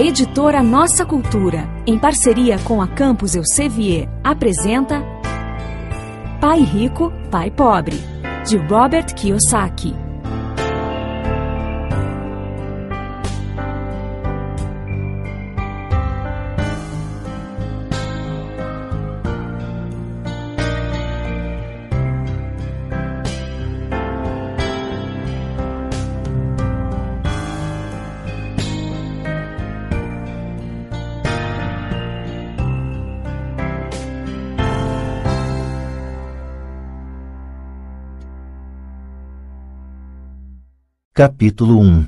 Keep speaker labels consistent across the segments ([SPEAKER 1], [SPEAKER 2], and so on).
[SPEAKER 1] A editora Nossa Cultura, em parceria com a Campus Elsevier, apresenta Pai Rico, Pai Pobre, de Robert Kiyosaki.
[SPEAKER 2] Capítulo 1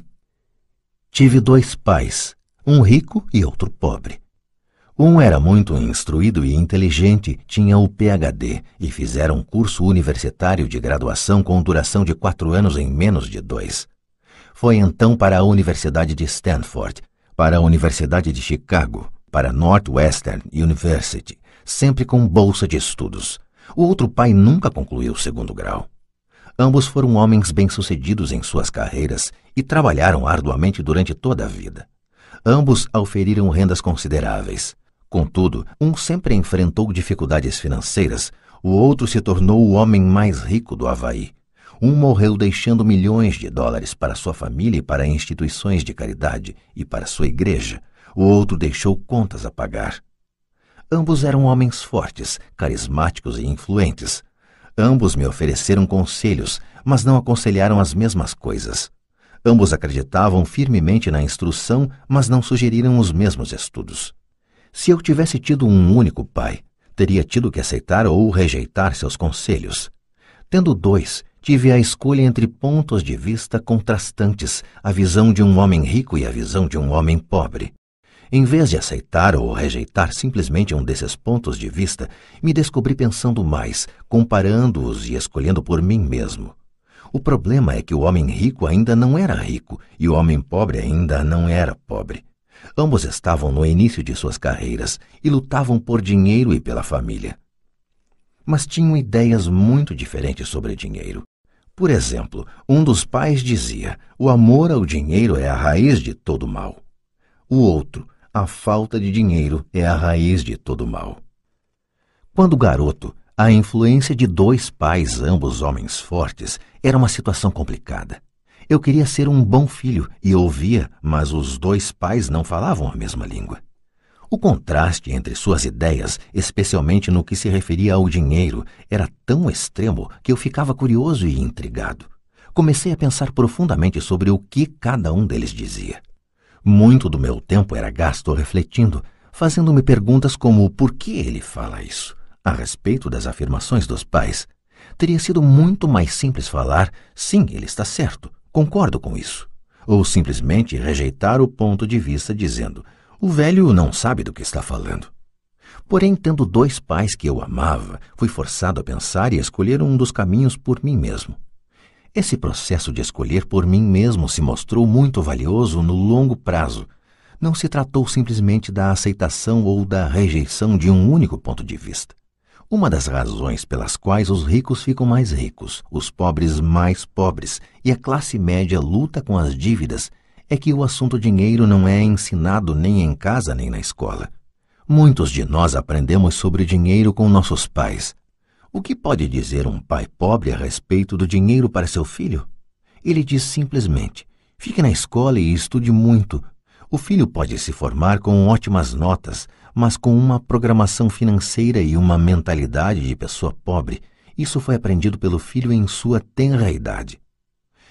[SPEAKER 2] Tive dois pais, um rico e outro pobre. Um era muito instruído e inteligente, tinha o PhD e fizeram um curso universitário de graduação com duração de quatro anos em menos de dois. Foi então para a Universidade de Stanford, para a Universidade de Chicago, para Northwestern University, sempre com bolsa de estudos. O outro pai nunca concluiu o segundo grau. Ambos foram homens bem-sucedidos em suas carreiras e trabalharam arduamente durante toda a vida. Ambos auferiram rendas consideráveis. Contudo, um sempre enfrentou dificuldades financeiras, o outro se tornou o homem mais rico do Havaí. Um morreu deixando milhões de dólares para sua família e para instituições de caridade e para sua igreja. O outro deixou contas a pagar. Ambos eram homens fortes, carismáticos e influentes. Ambos me ofereceram conselhos, mas não aconselharam as mesmas coisas. Ambos acreditavam firmemente na instrução, mas não sugeriram os mesmos estudos. Se eu tivesse tido um único pai, teria tido que aceitar ou rejeitar seus conselhos. Tendo dois, tive a escolha entre pontos de vista contrastantes, a visão de um homem rico e a visão de um homem pobre. Em vez de aceitar ou rejeitar simplesmente um desses pontos de vista, me descobri pensando mais, comparando-os e escolhendo por mim mesmo. O problema é que o homem rico ainda não era rico e o homem pobre ainda não era pobre. Ambos estavam no início de suas carreiras e lutavam por dinheiro e pela família. Mas tinham ideias muito diferentes sobre dinheiro. Por exemplo, um dos pais dizia: o amor ao dinheiro é a raiz de todo mal. O outro, a falta de dinheiro é a raiz de todo mal. Quando garoto, a influência de dois pais, ambos homens fortes, era uma situação complicada. Eu queria ser um bom filho e ouvia, mas os dois pais não falavam a mesma língua. O contraste entre suas ideias, especialmente no que se referia ao dinheiro, era tão extremo que eu ficava curioso e intrigado. Comecei a pensar profundamente sobre o que cada um deles dizia. Muito do meu tempo era gasto refletindo, fazendo-me perguntas como por que ele fala isso, a respeito das afirmações dos pais. Teria sido muito mais simples falar, sim, ele está certo, concordo com isso. Ou simplesmente rejeitar o ponto de vista dizendo, o velho não sabe do que está falando. Porém, tendo dois pais que eu amava, fui forçado a pensar e escolher um dos caminhos por mim mesmo. Esse processo de escolher por mim mesmo se mostrou muito valioso no longo prazo. Não se tratou simplesmente da aceitação ou da rejeição de um único ponto de vista. Uma das razões pelas quais os ricos ficam mais ricos, os pobres mais pobres e a classe média luta com as dívidas é que o assunto dinheiro não é ensinado nem em casa nem na escola. Muitos de nós aprendemos sobre dinheiro com nossos pais, o que pode dizer um pai pobre a respeito do dinheiro para seu filho? Ele diz simplesmente: fique na escola e estude muito. O filho pode se formar com ótimas notas, mas com uma programação financeira e uma mentalidade de pessoa pobre. Isso foi aprendido pelo filho em sua tenra idade.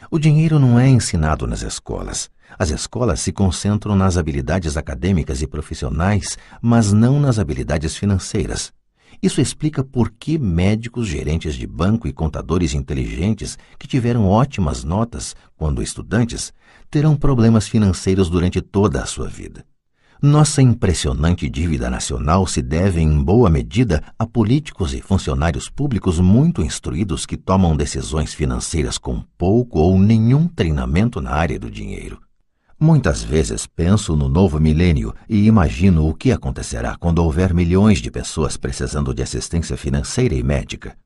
[SPEAKER 2] O dinheiro não é ensinado nas escolas. As escolas se concentram nas habilidades acadêmicas e profissionais, mas não nas habilidades financeiras. Isso explica por que médicos, gerentes de banco e contadores inteligentes que tiveram ótimas notas quando estudantes terão problemas financeiros durante toda a sua vida. Nossa impressionante dívida nacional se deve, em boa medida, a políticos e funcionários públicos muito instruídos que tomam decisões financeiras com pouco ou nenhum treinamento na área do dinheiro. Muitas vezes penso no novo milênio e imagino o que acontecerá quando houver milhões de pessoas precisando de assistência financeira e médica.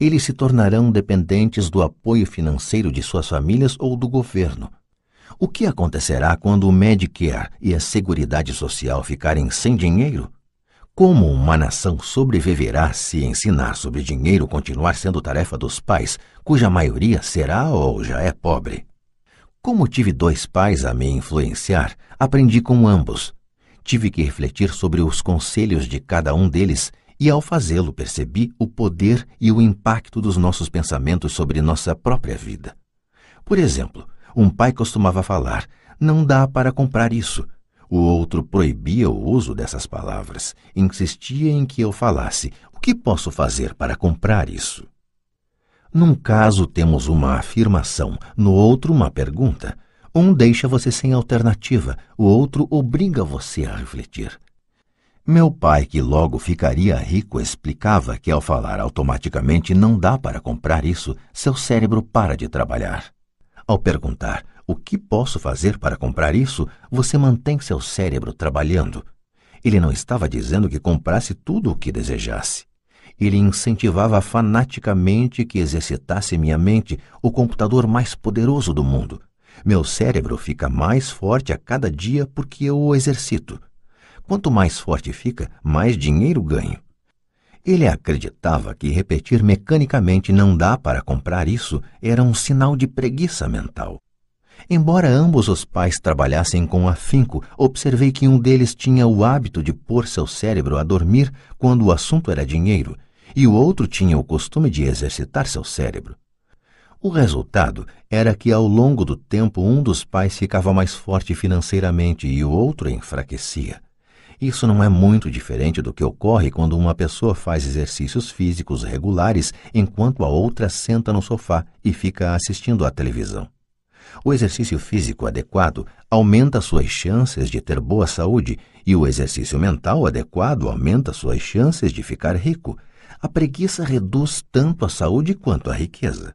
[SPEAKER 2] Eles se tornarão dependentes do apoio financeiro de suas famílias ou do governo. O que acontecerá quando o Medicare e a Seguridade Social ficarem sem dinheiro? Como uma nação sobreviverá se ensinar sobre dinheiro continuar sendo tarefa dos pais, cuja maioria será ou já é pobre? Como tive dois pais a me influenciar, aprendi com ambos. Tive que refletir sobre os conselhos de cada um deles e, ao fazê-lo, percebi o poder e o impacto dos nossos pensamentos sobre nossa própria vida. Por exemplo, um pai costumava falar: Não dá para comprar isso o outro proibia o uso dessas palavras, insistia em que eu falasse: O que posso fazer para comprar isso? Num caso temos uma afirmação, no outro uma pergunta. Um deixa você sem alternativa, o outro obriga você a refletir. Meu pai, que logo ficaria rico, explicava que ao falar automaticamente não dá para comprar isso, seu cérebro para de trabalhar. Ao perguntar o que posso fazer para comprar isso? Você mantém seu cérebro trabalhando. Ele não estava dizendo que comprasse tudo o que desejasse. Ele incentivava fanaticamente que exercitasse minha mente, o computador mais poderoso do mundo. Meu cérebro fica mais forte a cada dia porque eu o exercito. Quanto mais forte fica, mais dinheiro ganho. Ele acreditava que repetir mecanicamente não dá para comprar isso era um sinal de preguiça mental. Embora ambos os pais trabalhassem com afinco, observei que um deles tinha o hábito de pôr seu cérebro a dormir quando o assunto era dinheiro, e o outro tinha o costume de exercitar seu cérebro. O resultado era que, ao longo do tempo, um dos pais ficava mais forte financeiramente e o outro enfraquecia. Isso não é muito diferente do que ocorre quando uma pessoa faz exercícios físicos regulares enquanto a outra senta no sofá e fica assistindo à televisão. O exercício físico adequado aumenta suas chances de ter boa saúde e o exercício mental adequado aumenta suas chances de ficar rico. A preguiça reduz tanto a saúde quanto a riqueza.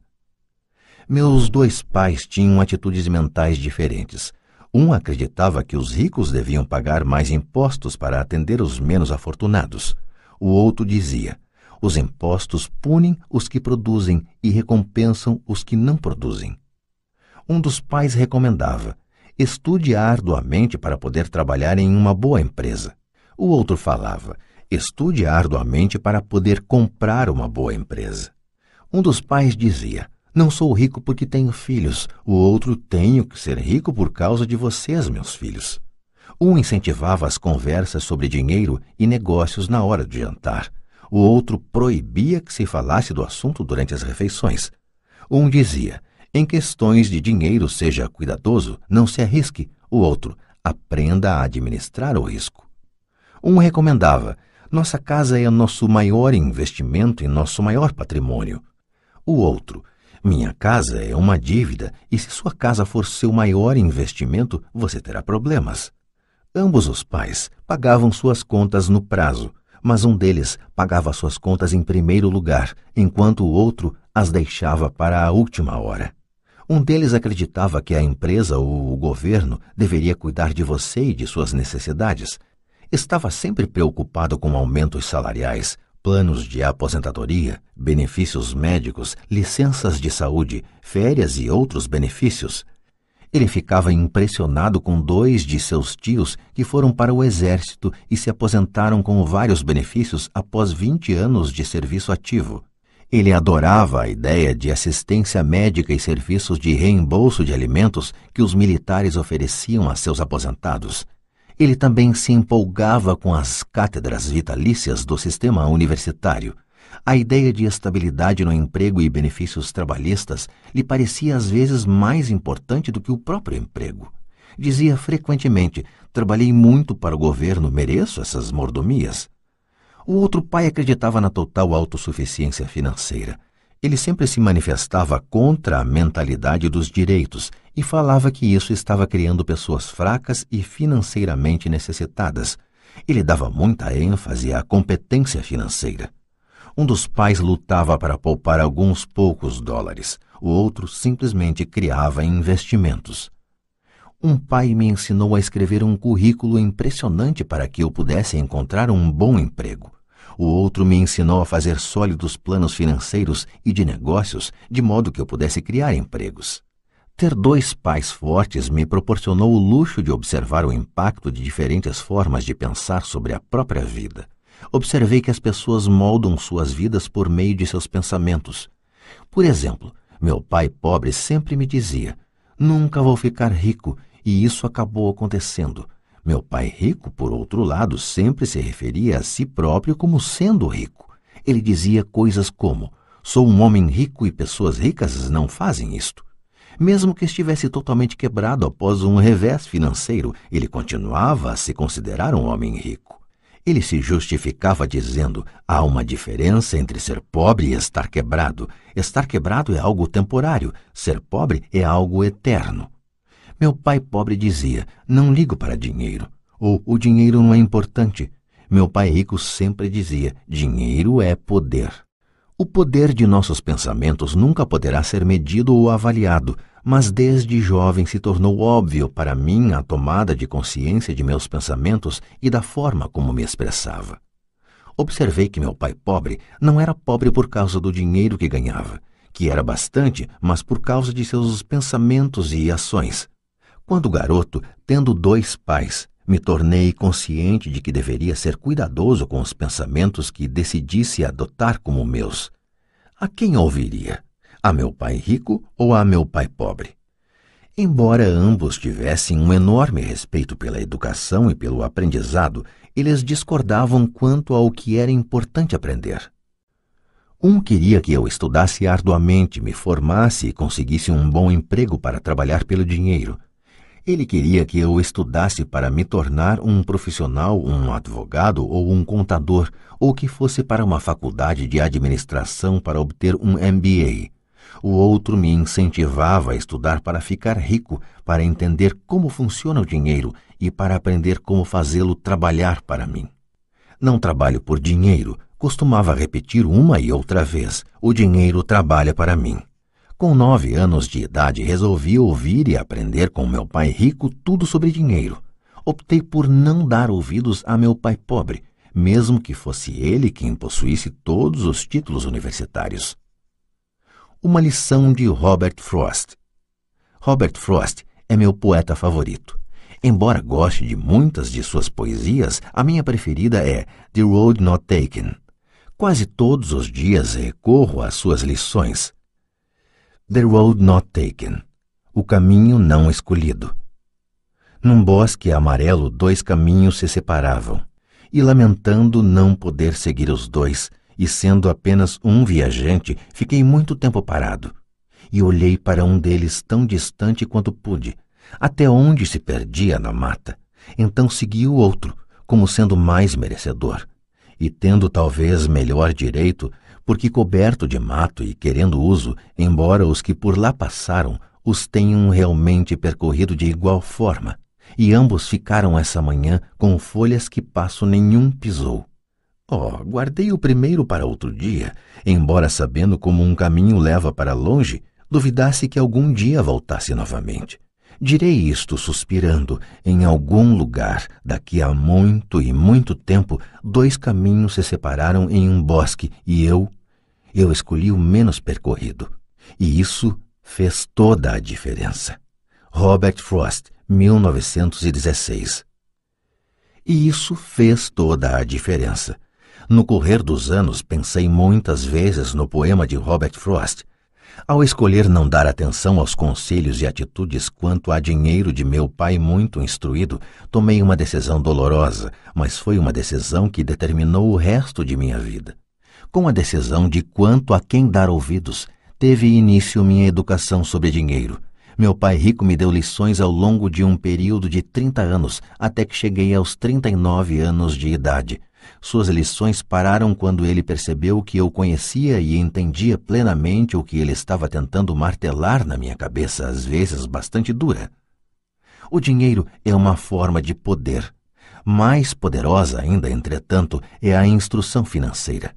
[SPEAKER 2] Meus dois pais tinham atitudes mentais diferentes. Um acreditava que os ricos deviam pagar mais impostos para atender os menos afortunados. O outro dizia: os impostos punem os que produzem e recompensam os que não produzem um dos pais recomendava: estude arduamente para poder trabalhar em uma boa empresa. O outro falava: estude arduamente para poder comprar uma boa empresa. Um dos pais dizia: Não sou rico porque tenho filhos. O outro: Tenho que ser rico por causa de vocês, meus filhos. Um incentivava as conversas sobre dinheiro e negócios na hora de jantar. O outro proibia que se falasse do assunto durante as refeições. Um dizia: em questões de dinheiro, seja cuidadoso, não se arrisque. O outro, aprenda a administrar o risco. Um recomendava: nossa casa é nosso maior investimento e nosso maior patrimônio. O outro, minha casa é uma dívida e se sua casa for seu maior investimento, você terá problemas. Ambos os pais pagavam suas contas no prazo, mas um deles pagava suas contas em primeiro lugar, enquanto o outro as deixava para a última hora. Um deles acreditava que a empresa ou o governo deveria cuidar de você e de suas necessidades. Estava sempre preocupado com aumentos salariais, planos de aposentadoria, benefícios médicos, licenças de saúde, férias e outros benefícios. Ele ficava impressionado com dois de seus tios que foram para o exército e se aposentaram com vários benefícios após 20 anos de serviço ativo. Ele adorava a ideia de assistência médica e serviços de reembolso de alimentos que os militares ofereciam a seus aposentados. Ele também se empolgava com as cátedras vitalícias do sistema universitário. A ideia de estabilidade no emprego e benefícios trabalhistas lhe parecia às vezes mais importante do que o próprio emprego. Dizia frequentemente: Trabalhei muito para o governo, mereço essas mordomias. O outro pai acreditava na total autossuficiência financeira. Ele sempre se manifestava contra a mentalidade dos direitos e falava que isso estava criando pessoas fracas e financeiramente necessitadas. Ele dava muita ênfase à competência financeira. Um dos pais lutava para poupar alguns poucos dólares, o outro simplesmente criava investimentos. Um pai me ensinou a escrever um currículo impressionante para que eu pudesse encontrar um bom emprego. O outro me ensinou a fazer sólidos planos financeiros e de negócios, de modo que eu pudesse criar empregos. Ter dois pais fortes me proporcionou o luxo de observar o impacto de diferentes formas de pensar sobre a própria vida. Observei que as pessoas moldam suas vidas por meio de seus pensamentos. Por exemplo, meu pai pobre sempre me dizia: Nunca vou ficar rico, e isso acabou acontecendo. Meu pai rico, por outro lado, sempre se referia a si próprio como sendo rico. Ele dizia coisas como: Sou um homem rico e pessoas ricas não fazem isto. Mesmo que estivesse totalmente quebrado após um revés financeiro, ele continuava a se considerar um homem rico. Ele se justificava dizendo: há uma diferença entre ser pobre e estar quebrado. Estar quebrado é algo temporário, ser pobre é algo eterno. Meu pai pobre dizia: não ligo para dinheiro, ou o dinheiro não é importante. Meu pai rico sempre dizia: dinheiro é poder. O poder de nossos pensamentos nunca poderá ser medido ou avaliado, mas desde jovem se tornou óbvio para mim a tomada de consciência de meus pensamentos e da forma como me expressava. Observei que meu pai pobre não era pobre por causa do dinheiro que ganhava, que era bastante, mas por causa de seus pensamentos e ações. Quando garoto, tendo dois pais, me tornei consciente de que deveria ser cuidadoso com os pensamentos que decidisse adotar como meus. A quem ouviria? a meu pai rico ou a meu pai pobre. Embora ambos tivessem um enorme respeito pela educação e pelo aprendizado, eles discordavam quanto ao que era importante aprender. Um queria que eu estudasse arduamente, me formasse e conseguisse um bom emprego para trabalhar pelo dinheiro. Ele queria que eu estudasse para me tornar um profissional, um advogado ou um contador, ou que fosse para uma faculdade de administração para obter um MBA. O outro me incentivava a estudar para ficar rico, para entender como funciona o dinheiro e para aprender como fazê-lo trabalhar para mim. Não trabalho por dinheiro, costumava repetir uma e outra vez: o dinheiro trabalha para mim. Com nove anos de idade, resolvi ouvir e aprender com meu pai rico tudo sobre dinheiro. Optei por não dar ouvidos a meu pai pobre, mesmo que fosse ele quem possuísse todos os títulos universitários. Uma lição de Robert Frost. Robert Frost é meu poeta favorito. Embora goste de muitas de suas poesias, a minha preferida é The Road Not Taken. Quase todos os dias recorro às suas lições. The Road Not Taken. O caminho não escolhido. Num bosque amarelo, dois caminhos se separavam, e lamentando não poder seguir os dois, e sendo apenas um viajante, fiquei muito tempo parado. E olhei para um deles tão distante quanto pude, até onde se perdia na mata. Então segui o outro, como sendo mais merecedor. E tendo talvez melhor direito, porque coberto de mato e querendo uso, embora os que por lá passaram os tenham realmente percorrido de igual forma, e ambos ficaram essa manhã com folhas que passo nenhum pisou. Oh, guardei o primeiro para outro dia, embora sabendo como um caminho leva para longe, duvidasse que algum dia voltasse novamente. Direi isto suspirando, em algum lugar, daqui a muito e muito tempo, dois caminhos se separaram em um bosque e eu, eu escolhi o menos percorrido. E isso fez toda a diferença. Robert Frost, 1916. E isso fez toda a diferença. No correr dos anos, pensei muitas vezes no poema de Robert Frost. Ao escolher não dar atenção aos conselhos e atitudes quanto a dinheiro de meu pai muito instruído, tomei uma decisão dolorosa, mas foi uma decisão que determinou o resto de minha vida. Com a decisão de quanto a quem dar ouvidos, teve início minha educação sobre dinheiro. Meu pai rico me deu lições ao longo de um período de 30 anos, até que cheguei aos 39 anos de idade. Suas lições pararam quando ele percebeu que eu conhecia e entendia plenamente o que ele estava tentando martelar na minha cabeça, às vezes bastante dura. O dinheiro é uma forma de poder. Mais poderosa ainda, entretanto, é a instrução financeira.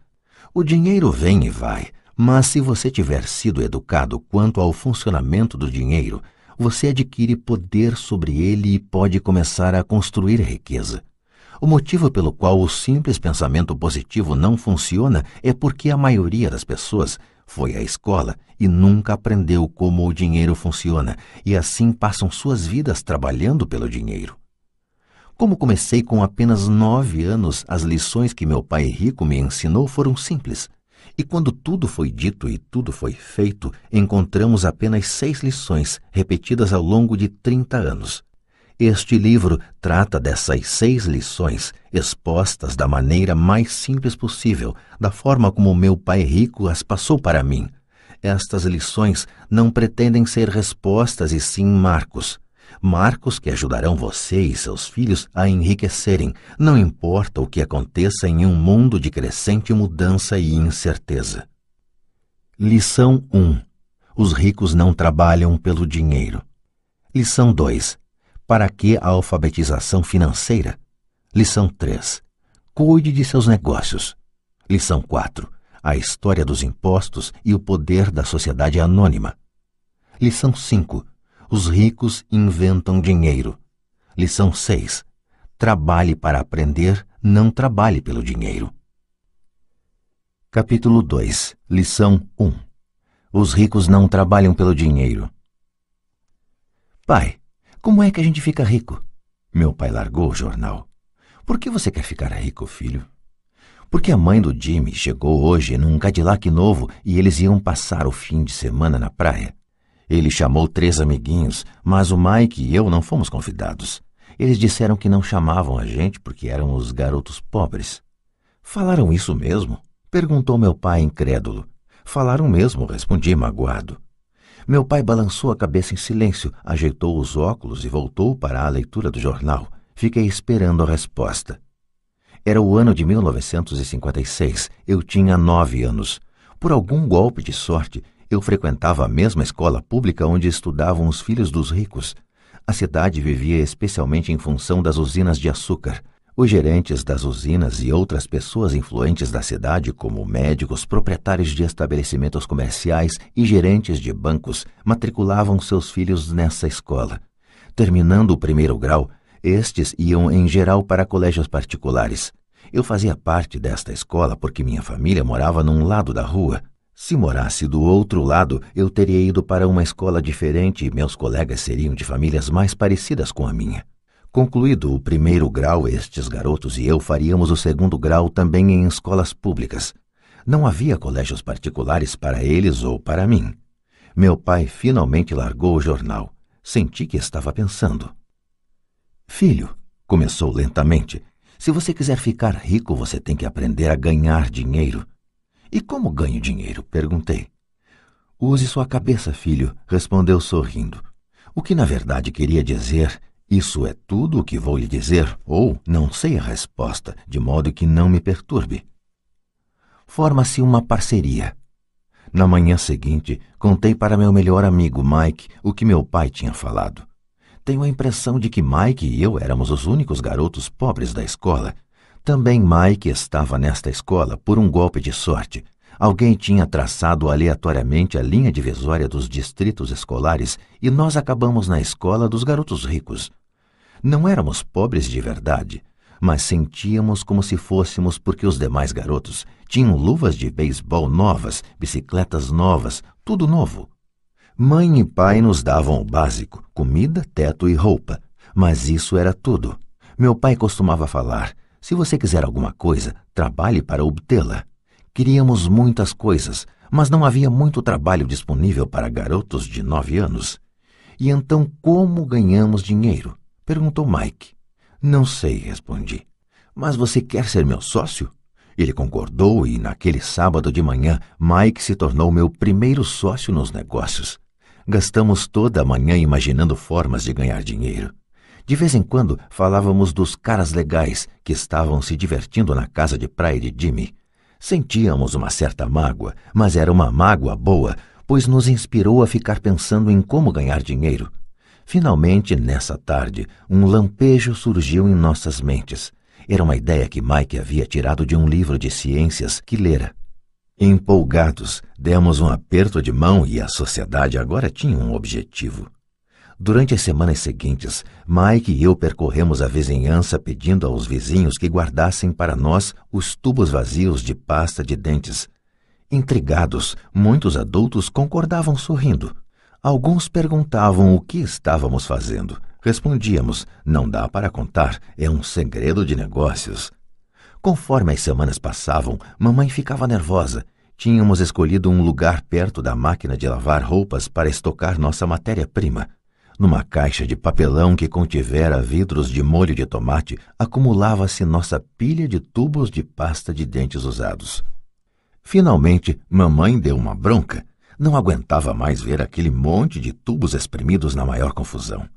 [SPEAKER 2] O dinheiro vem e vai, mas se você tiver sido educado quanto ao funcionamento do dinheiro, você adquire poder sobre ele e pode começar a construir riqueza. O motivo pelo qual o simples pensamento positivo não funciona é porque a maioria das pessoas foi à escola e nunca aprendeu como o dinheiro funciona, e assim passam suas vidas trabalhando pelo dinheiro. Como comecei com apenas nove anos, as lições que meu pai rico me ensinou foram simples. E quando tudo foi dito e tudo foi feito, encontramos apenas seis lições, repetidas ao longo de trinta anos. Este livro trata dessas seis lições, expostas da maneira mais simples possível, da forma como meu pai rico as passou para mim. Estas lições não pretendem ser respostas e sim marcos. Marcos que ajudarão você e seus filhos a enriquecerem, não importa o que aconteça em um mundo de crescente mudança e incerteza. Lição 1: Os ricos não trabalham pelo dinheiro. Lição 2: para que a alfabetização financeira? Lição 3. Cuide de seus negócios. Lição 4. A história dos impostos e o poder da sociedade anônima. Lição 5. Os ricos inventam dinheiro. Lição 6. Trabalhe para aprender, não trabalhe pelo dinheiro. Capítulo 2. Lição 1. Os ricos não trabalham pelo dinheiro. Pai, como é que a gente fica rico? Meu pai largou o jornal. Por que você quer ficar rico, filho? Porque a mãe do Jimmy chegou hoje num Cadillac novo e eles iam passar o fim de semana na praia. Ele chamou três amiguinhos, mas o Mike e eu não fomos convidados. Eles disseram que não chamavam a gente porque eram os garotos pobres. Falaram isso mesmo? Perguntou meu pai incrédulo. Falaram mesmo, respondi magoado. Meu pai balançou a cabeça em silêncio, ajeitou os óculos e voltou para a leitura do jornal. Fiquei esperando a resposta. Era o ano de 1956. Eu tinha nove anos. Por algum golpe de sorte, eu frequentava a mesma escola pública onde estudavam os filhos dos ricos. A cidade vivia especialmente em função das usinas de açúcar. Os gerentes das usinas e outras pessoas influentes da cidade, como médicos, proprietários de estabelecimentos comerciais e gerentes de bancos, matriculavam seus filhos nessa escola. Terminando o primeiro grau, estes iam em geral para colégios particulares. Eu fazia parte desta escola porque minha família morava num lado da rua. Se morasse do outro lado, eu teria ido para uma escola diferente e meus colegas seriam de famílias mais parecidas com a minha. Concluído o primeiro grau, estes garotos e eu faríamos o segundo grau também em escolas públicas. Não havia colégios particulares para eles ou para mim. Meu pai finalmente largou o jornal. Senti que estava pensando. Filho, começou lentamente, se você quiser ficar rico, você tem que aprender a ganhar dinheiro. E como ganho dinheiro? perguntei. Use sua cabeça, filho, respondeu sorrindo. O que na verdade queria dizer isso é tudo o que vou lhe dizer, ou não sei a resposta, de modo que não me perturbe. Forma-se uma parceria. Na manhã seguinte, contei para meu melhor amigo Mike o que meu pai tinha falado. Tenho a impressão de que Mike e eu éramos os únicos garotos pobres da escola. Também Mike estava nesta escola por um golpe de sorte. Alguém tinha traçado aleatoriamente a linha divisória dos distritos escolares e nós acabamos na escola dos garotos ricos. Não éramos pobres de verdade, mas sentíamos como se fôssemos porque os demais garotos tinham luvas de beisebol novas, bicicletas novas, tudo novo. Mãe e pai nos davam o básico, comida, teto e roupa, mas isso era tudo. Meu pai costumava falar: se você quiser alguma coisa, trabalhe para obtê-la. Queríamos muitas coisas, mas não havia muito trabalho disponível para garotos de nove anos. E então como ganhamos dinheiro? perguntou Mike. Não sei, respondi. Mas você quer ser meu sócio? Ele concordou e, naquele sábado de manhã, Mike se tornou meu primeiro sócio nos negócios. Gastamos toda a manhã imaginando formas de ganhar dinheiro. De vez em quando falávamos dos caras legais que estavam se divertindo na casa de praia de Jimmy. Sentíamos uma certa mágoa, mas era uma mágoa boa, pois nos inspirou a ficar pensando em como ganhar dinheiro. Finalmente, nessa tarde, um lampejo surgiu em nossas mentes. Era uma ideia que Mike havia tirado de um livro de ciências que lera. Empolgados, demos um aperto de mão e a sociedade agora tinha um objetivo. Durante as semanas seguintes, Mike e eu percorremos a vizinhança pedindo aos vizinhos que guardassem para nós os tubos vazios de pasta de dentes. Intrigados, muitos adultos concordavam sorrindo. Alguns perguntavam o que estávamos fazendo. Respondíamos: não dá para contar, é um segredo de negócios. Conforme as semanas passavam, mamãe ficava nervosa. Tínhamos escolhido um lugar perto da máquina de lavar roupas para estocar nossa matéria-prima. Numa caixa de papelão que contivera vidros de molho de tomate, acumulava-se nossa pilha de tubos de pasta de dentes usados. Finalmente, mamãe deu uma bronca. Não aguentava mais ver aquele monte de tubos espremidos na maior confusão.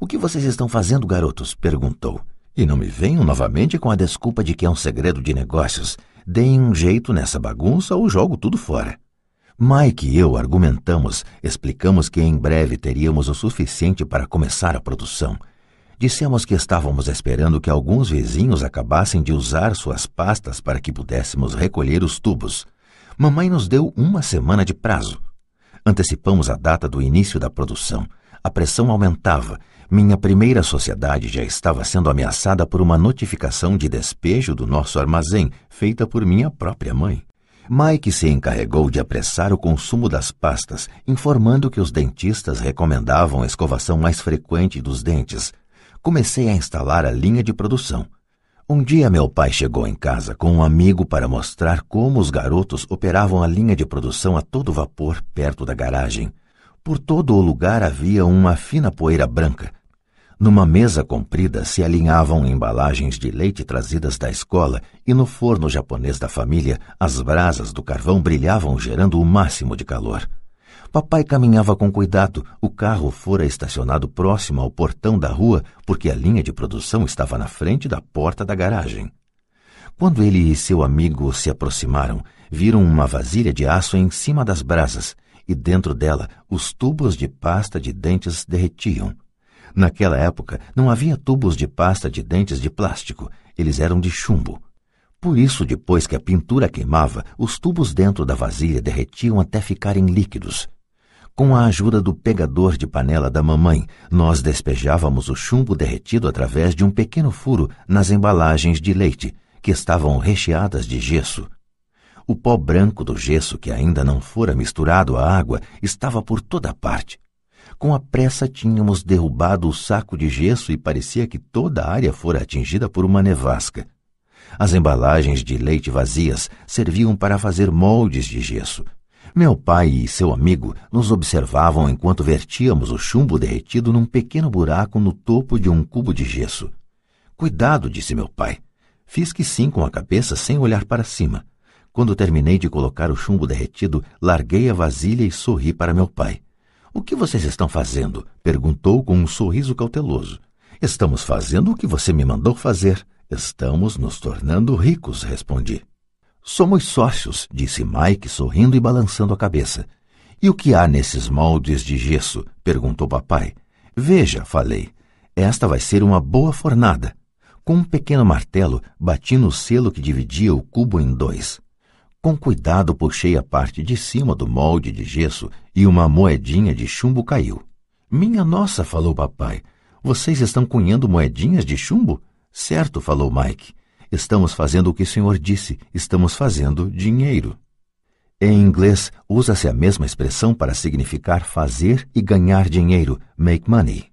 [SPEAKER 2] O que vocês estão fazendo, garotos? perguntou. E não me venham novamente com a desculpa de que é um segredo de negócios. Deem um jeito nessa bagunça ou jogo tudo fora. Mike e eu argumentamos, explicamos que em breve teríamos o suficiente para começar a produção. Dissemos que estávamos esperando que alguns vizinhos acabassem de usar suas pastas para que pudéssemos recolher os tubos. Mamãe nos deu uma semana de prazo. Antecipamos a data do início da produção. A pressão aumentava minha primeira sociedade já estava sendo ameaçada por uma notificação de despejo do nosso armazém, feita por minha própria mãe. Mike se encarregou de apressar o consumo das pastas, informando que os dentistas recomendavam a escovação mais frequente dos dentes. Comecei a instalar a linha de produção. Um dia meu pai chegou em casa com um amigo para mostrar como os garotos operavam a linha de produção a todo vapor perto da garagem. Por todo o lugar havia uma fina poeira branca. Numa mesa comprida se alinhavam embalagens de leite trazidas da escola e no forno japonês da família as brasas do carvão brilhavam gerando o máximo de calor. Papai caminhava com cuidado. O carro fora estacionado próximo ao portão da rua porque a linha de produção estava na frente da porta da garagem. Quando ele e seu amigo se aproximaram, viram uma vasilha de aço em cima das brasas e dentro dela os tubos de pasta de dentes derretiam. Naquela época não havia tubos de pasta de dentes de plástico, eles eram de chumbo. Por isso, depois que a pintura queimava, os tubos dentro da vasilha derretiam até ficarem líquidos. Com a ajuda do pegador de panela da mamãe, nós despejávamos o chumbo derretido através de um pequeno furo nas embalagens de leite, que estavam recheadas de gesso. O pó branco do gesso, que ainda não fora misturado à água, estava por toda parte. Com a pressa tínhamos derrubado o saco de gesso e parecia que toda a área fora atingida por uma nevasca. As embalagens de leite vazias serviam para fazer moldes de gesso. Meu pai e seu amigo nos observavam enquanto vertíamos o chumbo derretido num pequeno buraco no topo de um cubo de gesso. Cuidado, disse meu pai. Fiz que sim com a cabeça sem olhar para cima. Quando terminei de colocar o chumbo derretido, larguei a vasilha e sorri para meu pai. O que vocês estão fazendo? perguntou com um sorriso cauteloso. Estamos fazendo o que você me mandou fazer. Estamos nos tornando ricos, respondi. Somos sócios, disse Mike, sorrindo e balançando a cabeça. E o que há nesses moldes de gesso? perguntou papai. Veja, falei. Esta vai ser uma boa fornada. Com um pequeno martelo, bati no selo que dividia o cubo em dois. Com cuidado puxei a parte de cima do molde de gesso e uma moedinha de chumbo caiu. Minha nossa, falou papai. Vocês estão cunhando moedinhas de chumbo? Certo, falou Mike. Estamos fazendo o que o senhor disse, estamos fazendo dinheiro. Em inglês, usa-se a mesma expressão para significar fazer e ganhar dinheiro, make money.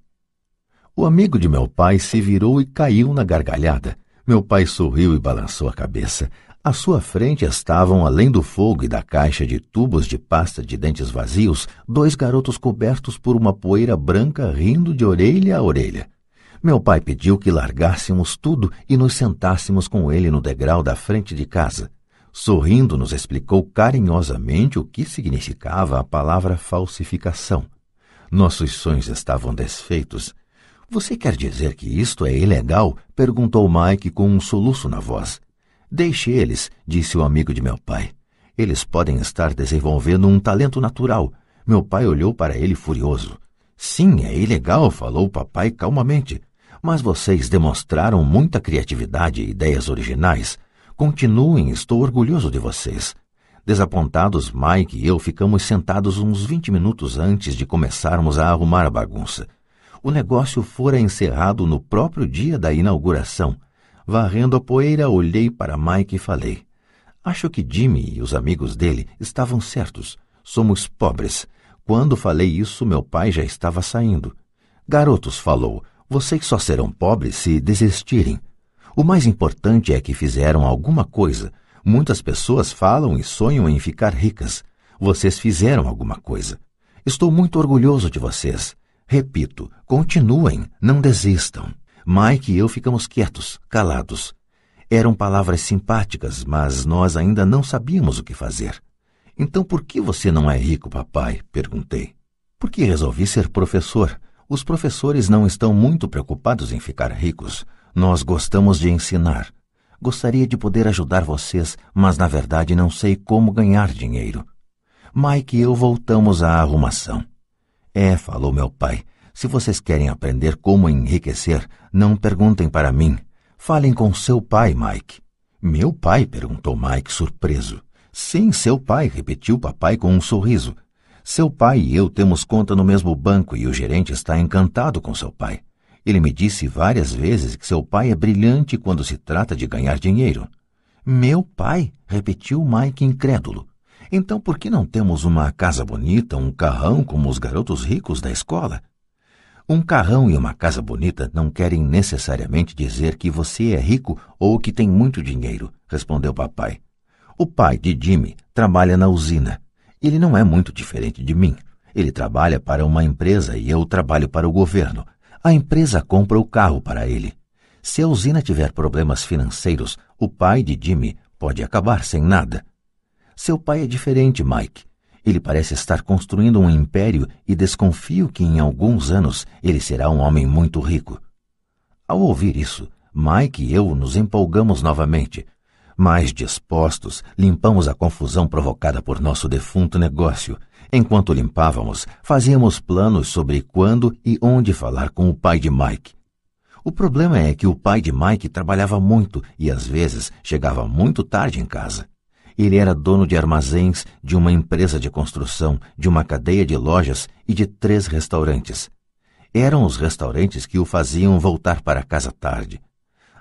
[SPEAKER 2] O amigo de meu pai se virou e caiu na gargalhada. Meu pai sorriu e balançou a cabeça. À sua frente estavam, além do fogo e da caixa de tubos de pasta de dentes vazios, dois garotos cobertos por uma poeira branca rindo de orelha a orelha. Meu pai pediu que largássemos tudo e nos sentássemos com ele no degrau da frente de casa. Sorrindo, nos explicou carinhosamente o que significava a palavra falsificação. Nossos sonhos estavam desfeitos. Você quer dizer que isto é ilegal? perguntou Mike com um soluço na voz. Deixe eles, disse o amigo de meu pai. Eles podem estar desenvolvendo um talento natural. Meu pai olhou para ele furioso. Sim, é ilegal, falou o papai calmamente. Mas vocês demonstraram muita criatividade e ideias originais. Continuem, estou orgulhoso de vocês. Desapontados, Mike e eu ficamos sentados uns vinte minutos antes de começarmos a arrumar a bagunça. O negócio fora encerrado no próprio dia da inauguração. Varrendo a poeira, olhei para Mike e falei: Acho que Jimmy e os amigos dele estavam certos. Somos pobres. Quando falei isso, meu pai já estava saindo. Garotos, falou, vocês só serão pobres se desistirem. O mais importante é que fizeram alguma coisa. Muitas pessoas falam e sonham em ficar ricas. Vocês fizeram alguma coisa. Estou muito orgulhoso de vocês. Repito, continuem, não desistam. Mike e eu ficamos quietos, calados. Eram palavras simpáticas, mas nós ainda não sabíamos o que fazer. Então por que você não é rico, papai? perguntei. Porque resolvi ser professor. Os professores não estão muito preocupados em ficar ricos. Nós gostamos de ensinar. Gostaria de poder ajudar vocês, mas na verdade não sei como ganhar dinheiro. Mike e eu voltamos à arrumação. É, falou meu pai, se vocês querem aprender como enriquecer, não perguntem para mim. Falem com seu pai, Mike. Meu pai? perguntou Mike, surpreso. Sim, seu pai, repetiu papai com um sorriso. Seu pai e eu temos conta no mesmo banco e o gerente está encantado com seu pai. Ele me disse várias vezes que seu pai é brilhante quando se trata de ganhar dinheiro. Meu pai? repetiu Mike incrédulo. Então por que não temos uma casa bonita, um carrão como os garotos ricos da escola? Um carrão e uma casa bonita não querem necessariamente dizer que você é rico ou que tem muito dinheiro, respondeu papai. O pai de Jimmy trabalha na usina. Ele não é muito diferente de mim. Ele trabalha para uma empresa e eu trabalho para o governo. A empresa compra o carro para ele. Se a usina tiver problemas financeiros, o pai de Jimmy pode acabar sem nada. Seu pai é diferente, Mike. Ele parece estar construindo um império e desconfio que em alguns anos ele será um homem muito rico. Ao ouvir isso, Mike e eu nos empolgamos novamente. Mais dispostos, limpamos a confusão provocada por nosso defunto negócio. Enquanto limpávamos, fazíamos planos sobre quando e onde falar com o pai de Mike. O problema é que o pai de Mike trabalhava muito e às vezes chegava muito tarde em casa. Ele era dono de armazéns, de uma empresa de construção, de uma cadeia de lojas e de três restaurantes. Eram os restaurantes que o faziam voltar para casa tarde.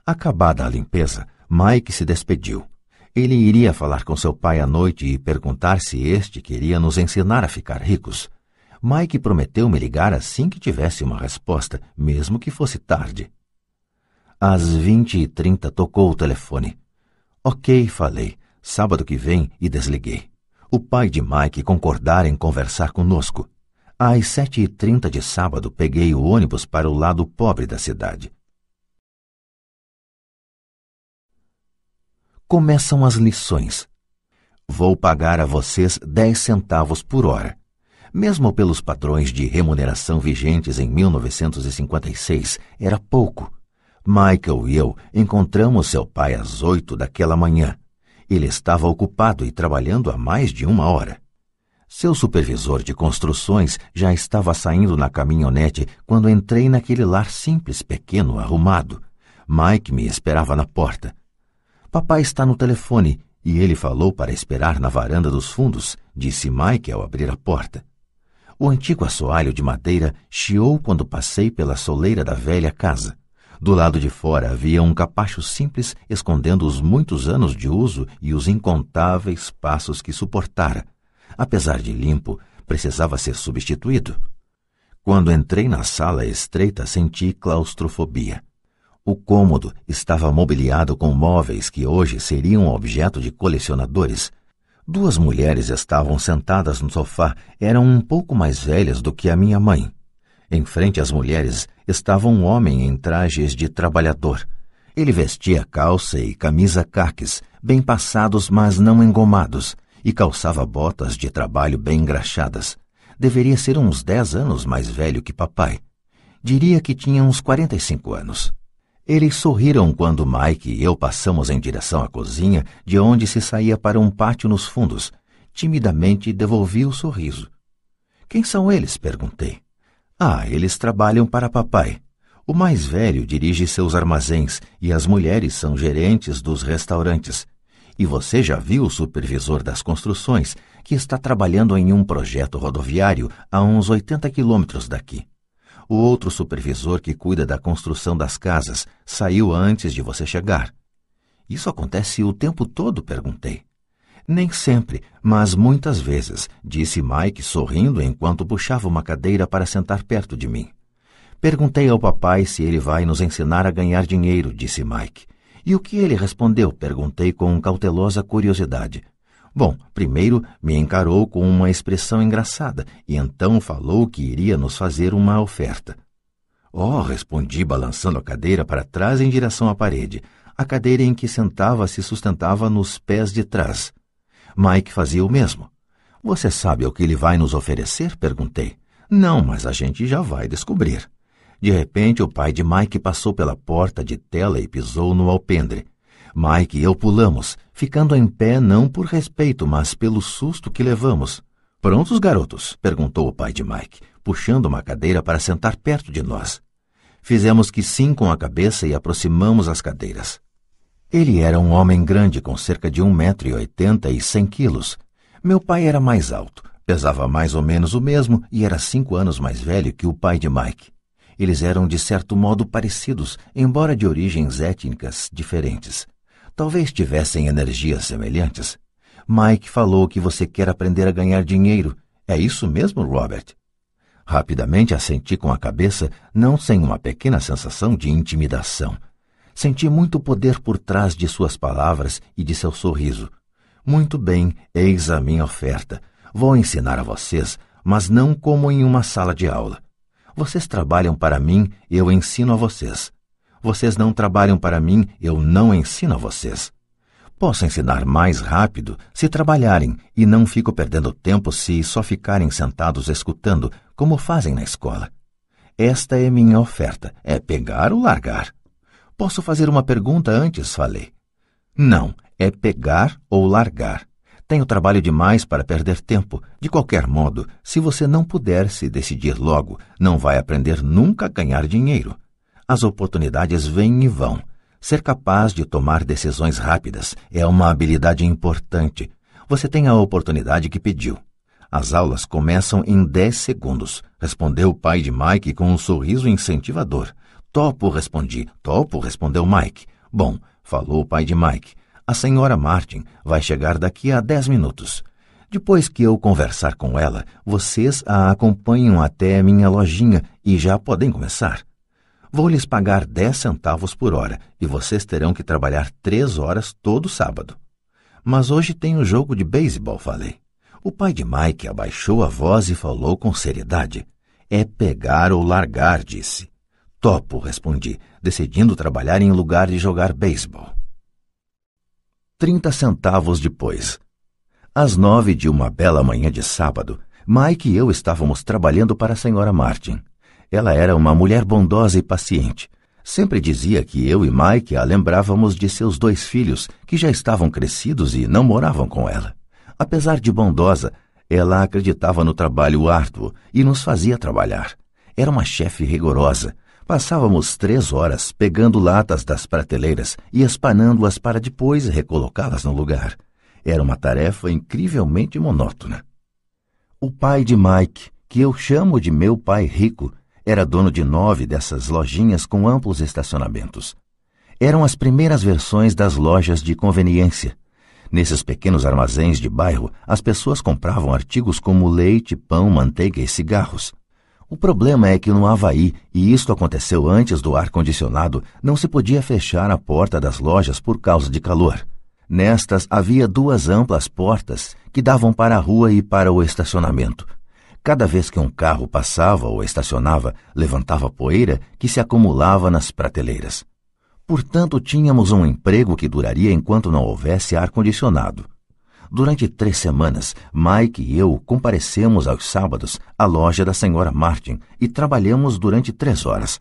[SPEAKER 2] Acabada a limpeza, Mike se despediu. Ele iria falar com seu pai à noite e perguntar se este queria nos ensinar a ficar ricos. Mike prometeu me ligar assim que tivesse uma resposta, mesmo que fosse tarde. Às vinte e trinta tocou o telefone. Ok, falei sábado que vem e desliguei. O pai de Mike concordara em conversar conosco. Às sete e trinta de sábado peguei o ônibus para o lado pobre da cidade. Começam as lições. Vou pagar a vocês dez centavos por hora. Mesmo pelos padrões de remuneração vigentes em 1956, era pouco. Michael e eu encontramos seu pai às oito daquela manhã ele estava ocupado e trabalhando há mais de uma hora. Seu supervisor de construções já estava saindo na caminhonete quando entrei naquele lar simples, pequeno, arrumado. Mike me esperava na porta. Papai está no telefone e ele falou para esperar na varanda dos fundos, disse Mike ao abrir a porta. O antigo assoalho de madeira chiou quando passei pela soleira da velha casa. Do lado de fora havia um capacho simples escondendo os muitos anos de uso e os incontáveis passos que suportara. Apesar de limpo, precisava ser substituído. Quando entrei na sala estreita, senti claustrofobia. O cômodo estava mobiliado com móveis que hoje seriam objeto de colecionadores. Duas mulheres estavam sentadas no sofá, eram um pouco mais velhas do que a minha mãe. Em frente às mulheres estava um homem em trajes de trabalhador. Ele vestia calça e camisa caques, bem passados, mas não engomados, e calçava botas de trabalho bem engraxadas. Deveria ser uns dez anos mais velho que papai. Diria que tinha uns quarenta e cinco anos. Eles sorriram quando Mike e eu passamos em direção à cozinha, de onde se saía para um pátio nos fundos. Timidamente devolvi o sorriso. Quem são eles? perguntei. Ah, eles trabalham para papai. O mais velho dirige seus armazéns e as mulheres são gerentes dos restaurantes. E você já viu o supervisor das construções, que está trabalhando em um projeto rodoviário a uns 80 quilômetros daqui. O outro supervisor que cuida da construção das casas saiu antes de você chegar. Isso acontece o tempo todo? perguntei. Nem sempre, mas muitas vezes, disse Mike sorrindo enquanto puxava uma cadeira para sentar perto de mim. Perguntei ao papai se ele vai nos ensinar a ganhar dinheiro, disse Mike. E o que ele respondeu? Perguntei com cautelosa curiosidade. Bom, primeiro me encarou com uma expressão engraçada e então falou que iria nos fazer uma oferta. Oh, respondi, balançando a cadeira para trás em direção à parede. A cadeira em que sentava se sustentava nos pés de trás. Mike fazia o mesmo. Você sabe o que ele vai nos oferecer? perguntei. Não, mas a gente já vai descobrir. De repente, o pai de Mike passou pela porta de tela e pisou no alpendre. Mike e eu pulamos, ficando em pé não por respeito, mas pelo susto que levamos. Prontos, garotos? perguntou o pai de Mike, puxando uma cadeira para sentar perto de nós. Fizemos que sim com a cabeça e aproximamos as cadeiras. Ele era um homem grande, com cerca de um metro e oitenta e cem quilos. Meu pai era mais alto, pesava mais ou menos o mesmo e era cinco anos mais velho que o pai de Mike. Eles eram de certo modo parecidos, embora de origens étnicas diferentes. Talvez tivessem energias semelhantes. Mike falou que você quer aprender a ganhar dinheiro. É isso mesmo, Robert? Rapidamente assenti com a cabeça, não sem uma pequena sensação de intimidação. Senti muito poder por trás de suas palavras e de seu sorriso. Muito bem, eis a minha oferta. Vou ensinar a vocês, mas não como em uma sala de aula. Vocês trabalham para mim, eu ensino a vocês. Vocês não trabalham para mim, eu não ensino a vocês. Posso ensinar mais rápido se trabalharem e não fico perdendo tempo se só ficarem sentados escutando, como fazem na escola. Esta é minha oferta: é pegar ou largar. Posso fazer uma pergunta antes? Falei. Não, é pegar ou largar. Tenho trabalho demais para perder tempo. De qualquer modo, se você não puder se decidir logo, não vai aprender nunca a ganhar dinheiro. As oportunidades vêm e vão. Ser capaz de tomar decisões rápidas é uma habilidade importante. Você tem a oportunidade que pediu. As aulas começam em 10 segundos, respondeu o pai de Mike com um sorriso incentivador. Topo, respondi. Topo, respondeu Mike. Bom, falou o pai de Mike. A senhora Martin vai chegar daqui a dez minutos. Depois que eu conversar com ela, vocês a acompanham até minha lojinha e já podem começar. Vou lhes pagar dez centavos por hora e vocês terão que trabalhar três horas todo sábado. Mas hoje tem um jogo de beisebol, falei. O pai de Mike abaixou a voz e falou com seriedade. É pegar ou largar, disse. Topo, respondi, decidindo trabalhar em lugar de jogar beisebol. Trinta centavos depois. Às nove de uma bela manhã de sábado, Mike e eu estávamos trabalhando para a senhora Martin. Ela era uma mulher bondosa e paciente. Sempre dizia que eu e Mike a lembrávamos de seus dois filhos, que já estavam crescidos e não moravam com ela. Apesar de bondosa, ela acreditava no trabalho árduo e nos fazia trabalhar. Era uma chefe rigorosa. Passávamos três horas pegando latas das prateleiras e espanando-as para depois recolocá-las no lugar. Era uma tarefa incrivelmente monótona. O pai de Mike, que eu chamo de meu pai rico, era dono de nove dessas lojinhas com amplos estacionamentos. Eram as primeiras versões das lojas de conveniência. Nesses pequenos armazéns de bairro, as pessoas compravam artigos como leite, pão, manteiga e cigarros. O problema é que no Havaí, e isto aconteceu antes do ar-condicionado, não se podia fechar a porta das lojas por causa de calor. Nestas havia duas amplas portas que davam para a rua e para o estacionamento. Cada vez que um carro passava ou estacionava, levantava poeira que se acumulava nas prateleiras. Portanto, tínhamos um emprego que duraria enquanto não houvesse ar-condicionado. Durante três semanas, Mike e eu comparecemos aos sábados à loja da senhora Martin e trabalhamos durante três horas.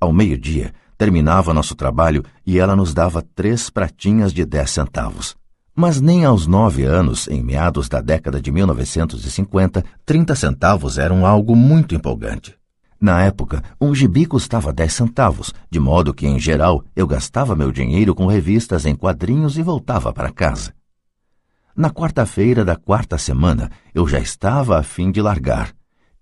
[SPEAKER 2] Ao meio-dia, terminava nosso trabalho e ela nos dava três pratinhas de dez centavos. Mas nem aos nove anos, em meados da década de 1950, 30 centavos eram algo muito empolgante. Na época, um gibi custava 10 centavos, de modo que, em geral, eu gastava meu dinheiro com revistas em quadrinhos e voltava para casa. Na quarta-feira da quarta semana, eu já estava a fim de largar.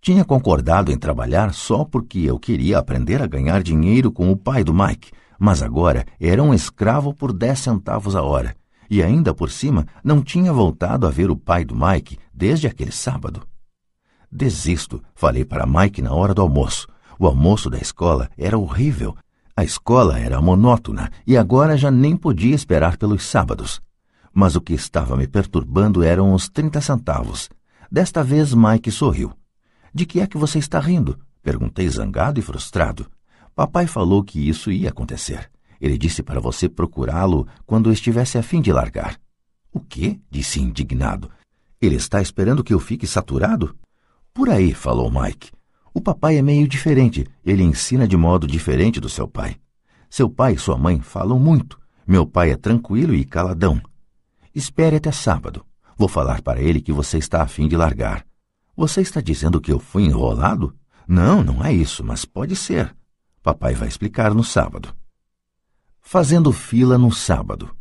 [SPEAKER 2] Tinha concordado em trabalhar só porque eu queria aprender a ganhar dinheiro com o pai do Mike, mas agora era um escravo por 10 centavos a hora E ainda por cima, não tinha voltado a ver o pai do Mike desde aquele sábado. Desisto, falei para Mike na hora do almoço. O almoço da escola era horrível. A escola era monótona e agora já nem podia esperar pelos sábados. Mas o que estava me perturbando eram os trinta centavos. Desta vez Mike sorriu. De que é que você está rindo? Perguntei zangado e frustrado. Papai falou que isso ia acontecer. Ele disse para você procurá-lo quando estivesse a fim de largar. O quê? disse indignado. Ele está esperando que eu fique saturado? Por aí, falou Mike. O papai é meio diferente. Ele ensina de modo diferente do seu pai. Seu pai e sua mãe falam muito. Meu pai é tranquilo e caladão. Espere até sábado. Vou falar para ele que você está a fim de largar. Você está dizendo que eu fui enrolado? Não, não é isso, mas pode ser. Papai vai explicar no sábado. Fazendo fila no sábado.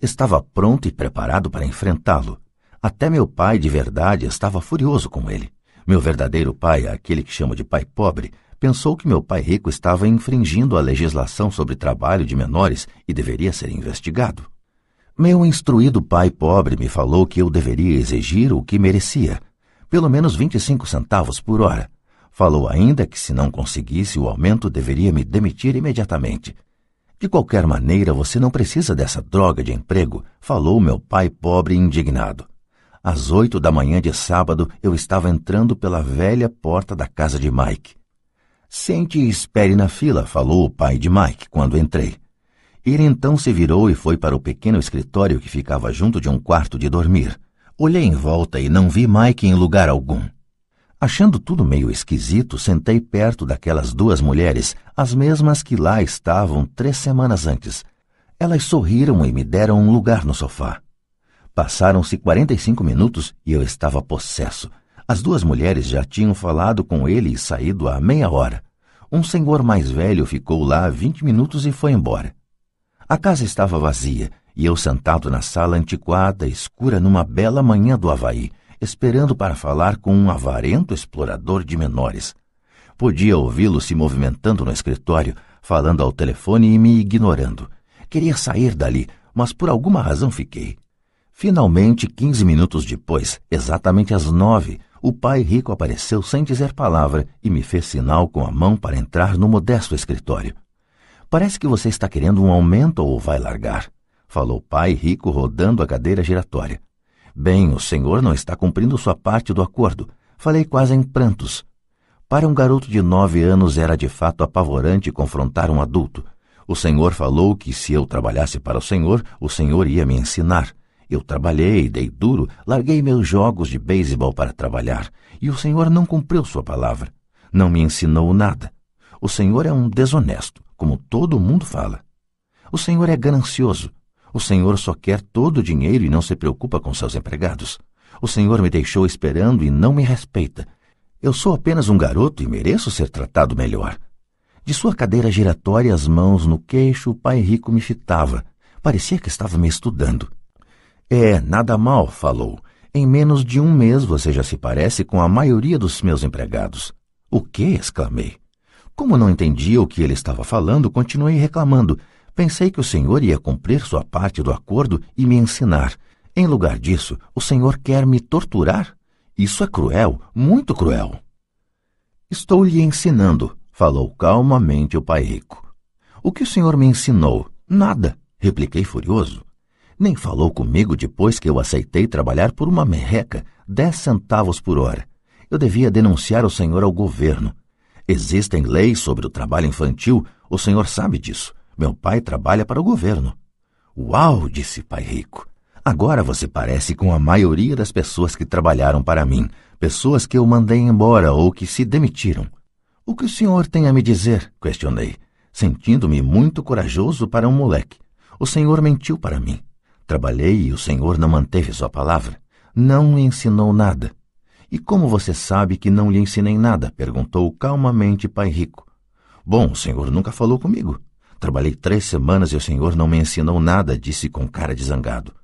[SPEAKER 2] Estava pronto e preparado para enfrentá-lo. Até meu pai de verdade estava furioso com ele. Meu verdadeiro pai, aquele que chamo de pai pobre, pensou que meu pai rico estava infringindo a legislação sobre trabalho de menores e deveria ser investigado. Meu instruído pai pobre me falou que eu deveria exigir o que merecia, pelo menos 25 centavos por hora. Falou ainda que se não conseguisse o aumento deveria me demitir imediatamente. De qualquer maneira, você não precisa dessa droga de emprego, falou meu pai pobre indignado. Às oito da manhã de sábado, eu estava entrando pela velha porta da casa de Mike. Sente e espere na fila, falou o pai de Mike quando entrei. Ele então se virou e foi para o pequeno escritório que ficava junto de um quarto de dormir. Olhei em volta e não vi Mike em lugar algum. Achando tudo meio esquisito, sentei perto daquelas duas mulheres, as mesmas que lá estavam três semanas antes. Elas sorriram e me deram um lugar no sofá. Passaram-se 45 minutos e eu estava possesso. As duas mulheres já tinham falado com ele e saído há meia hora. Um senhor mais velho ficou lá 20 minutos e foi embora. A casa estava vazia e eu sentado na sala antiquada, escura, numa bela manhã do Havaí, esperando para falar com um avarento explorador de menores. Podia ouvi-lo se movimentando no escritório, falando ao telefone e me ignorando. Queria sair dali, mas por alguma razão fiquei. Finalmente, quinze minutos depois, exatamente às nove, o pai rico apareceu sem dizer palavra e me fez sinal com a mão para entrar no modesto escritório. Parece que você está querendo um aumento ou vai largar, falou o pai rico rodando a cadeira giratória. Bem, o senhor não está cumprindo sua parte do acordo. Falei quase em prantos. Para um garoto de nove anos era de fato apavorante confrontar um adulto. O senhor falou que se eu trabalhasse para o senhor, o senhor ia me ensinar. Eu trabalhei, dei duro, larguei meus jogos de beisebol para trabalhar, e o senhor não cumpriu sua palavra. Não me ensinou nada. O senhor é um desonesto, como todo mundo fala. O senhor é ganancioso. O senhor só quer todo o dinheiro e não se preocupa com seus empregados. O senhor me deixou esperando e não me respeita. Eu sou apenas um garoto e mereço ser tratado melhor. De sua cadeira giratória, as mãos no queixo, o pai rico me fitava. Parecia que estava me estudando. É, nada mal, falou. Em menos de um mês você já se parece com a maioria dos meus empregados. O quê? exclamei. Como não entendia o que ele estava falando, continuei reclamando. Pensei que o senhor ia cumprir sua parte do acordo e me ensinar. Em lugar disso, o senhor quer me torturar? Isso é cruel, muito cruel. Estou lhe ensinando, falou calmamente o pai rico. O que o senhor me ensinou? Nada, repliquei furioso. Nem falou comigo depois que eu aceitei trabalhar por uma merreca, dez centavos por hora. Eu devia denunciar o senhor ao governo. Existem leis sobre o trabalho infantil, o senhor sabe disso. Meu pai trabalha para o governo. Uau, disse pai rico. Agora você parece com a maioria das pessoas que trabalharam para mim, pessoas que eu mandei embora ou que se demitiram. O que o senhor tem a me dizer? questionei, sentindo-me muito corajoso para um moleque. O senhor mentiu para mim. Trabalhei e o Senhor não manteve sua palavra. Não me ensinou nada. E como você sabe que não lhe ensinei nada? perguntou calmamente Pai Rico. Bom, o Senhor nunca falou comigo. Trabalhei três semanas e o Senhor não me ensinou nada, disse com cara de zangado.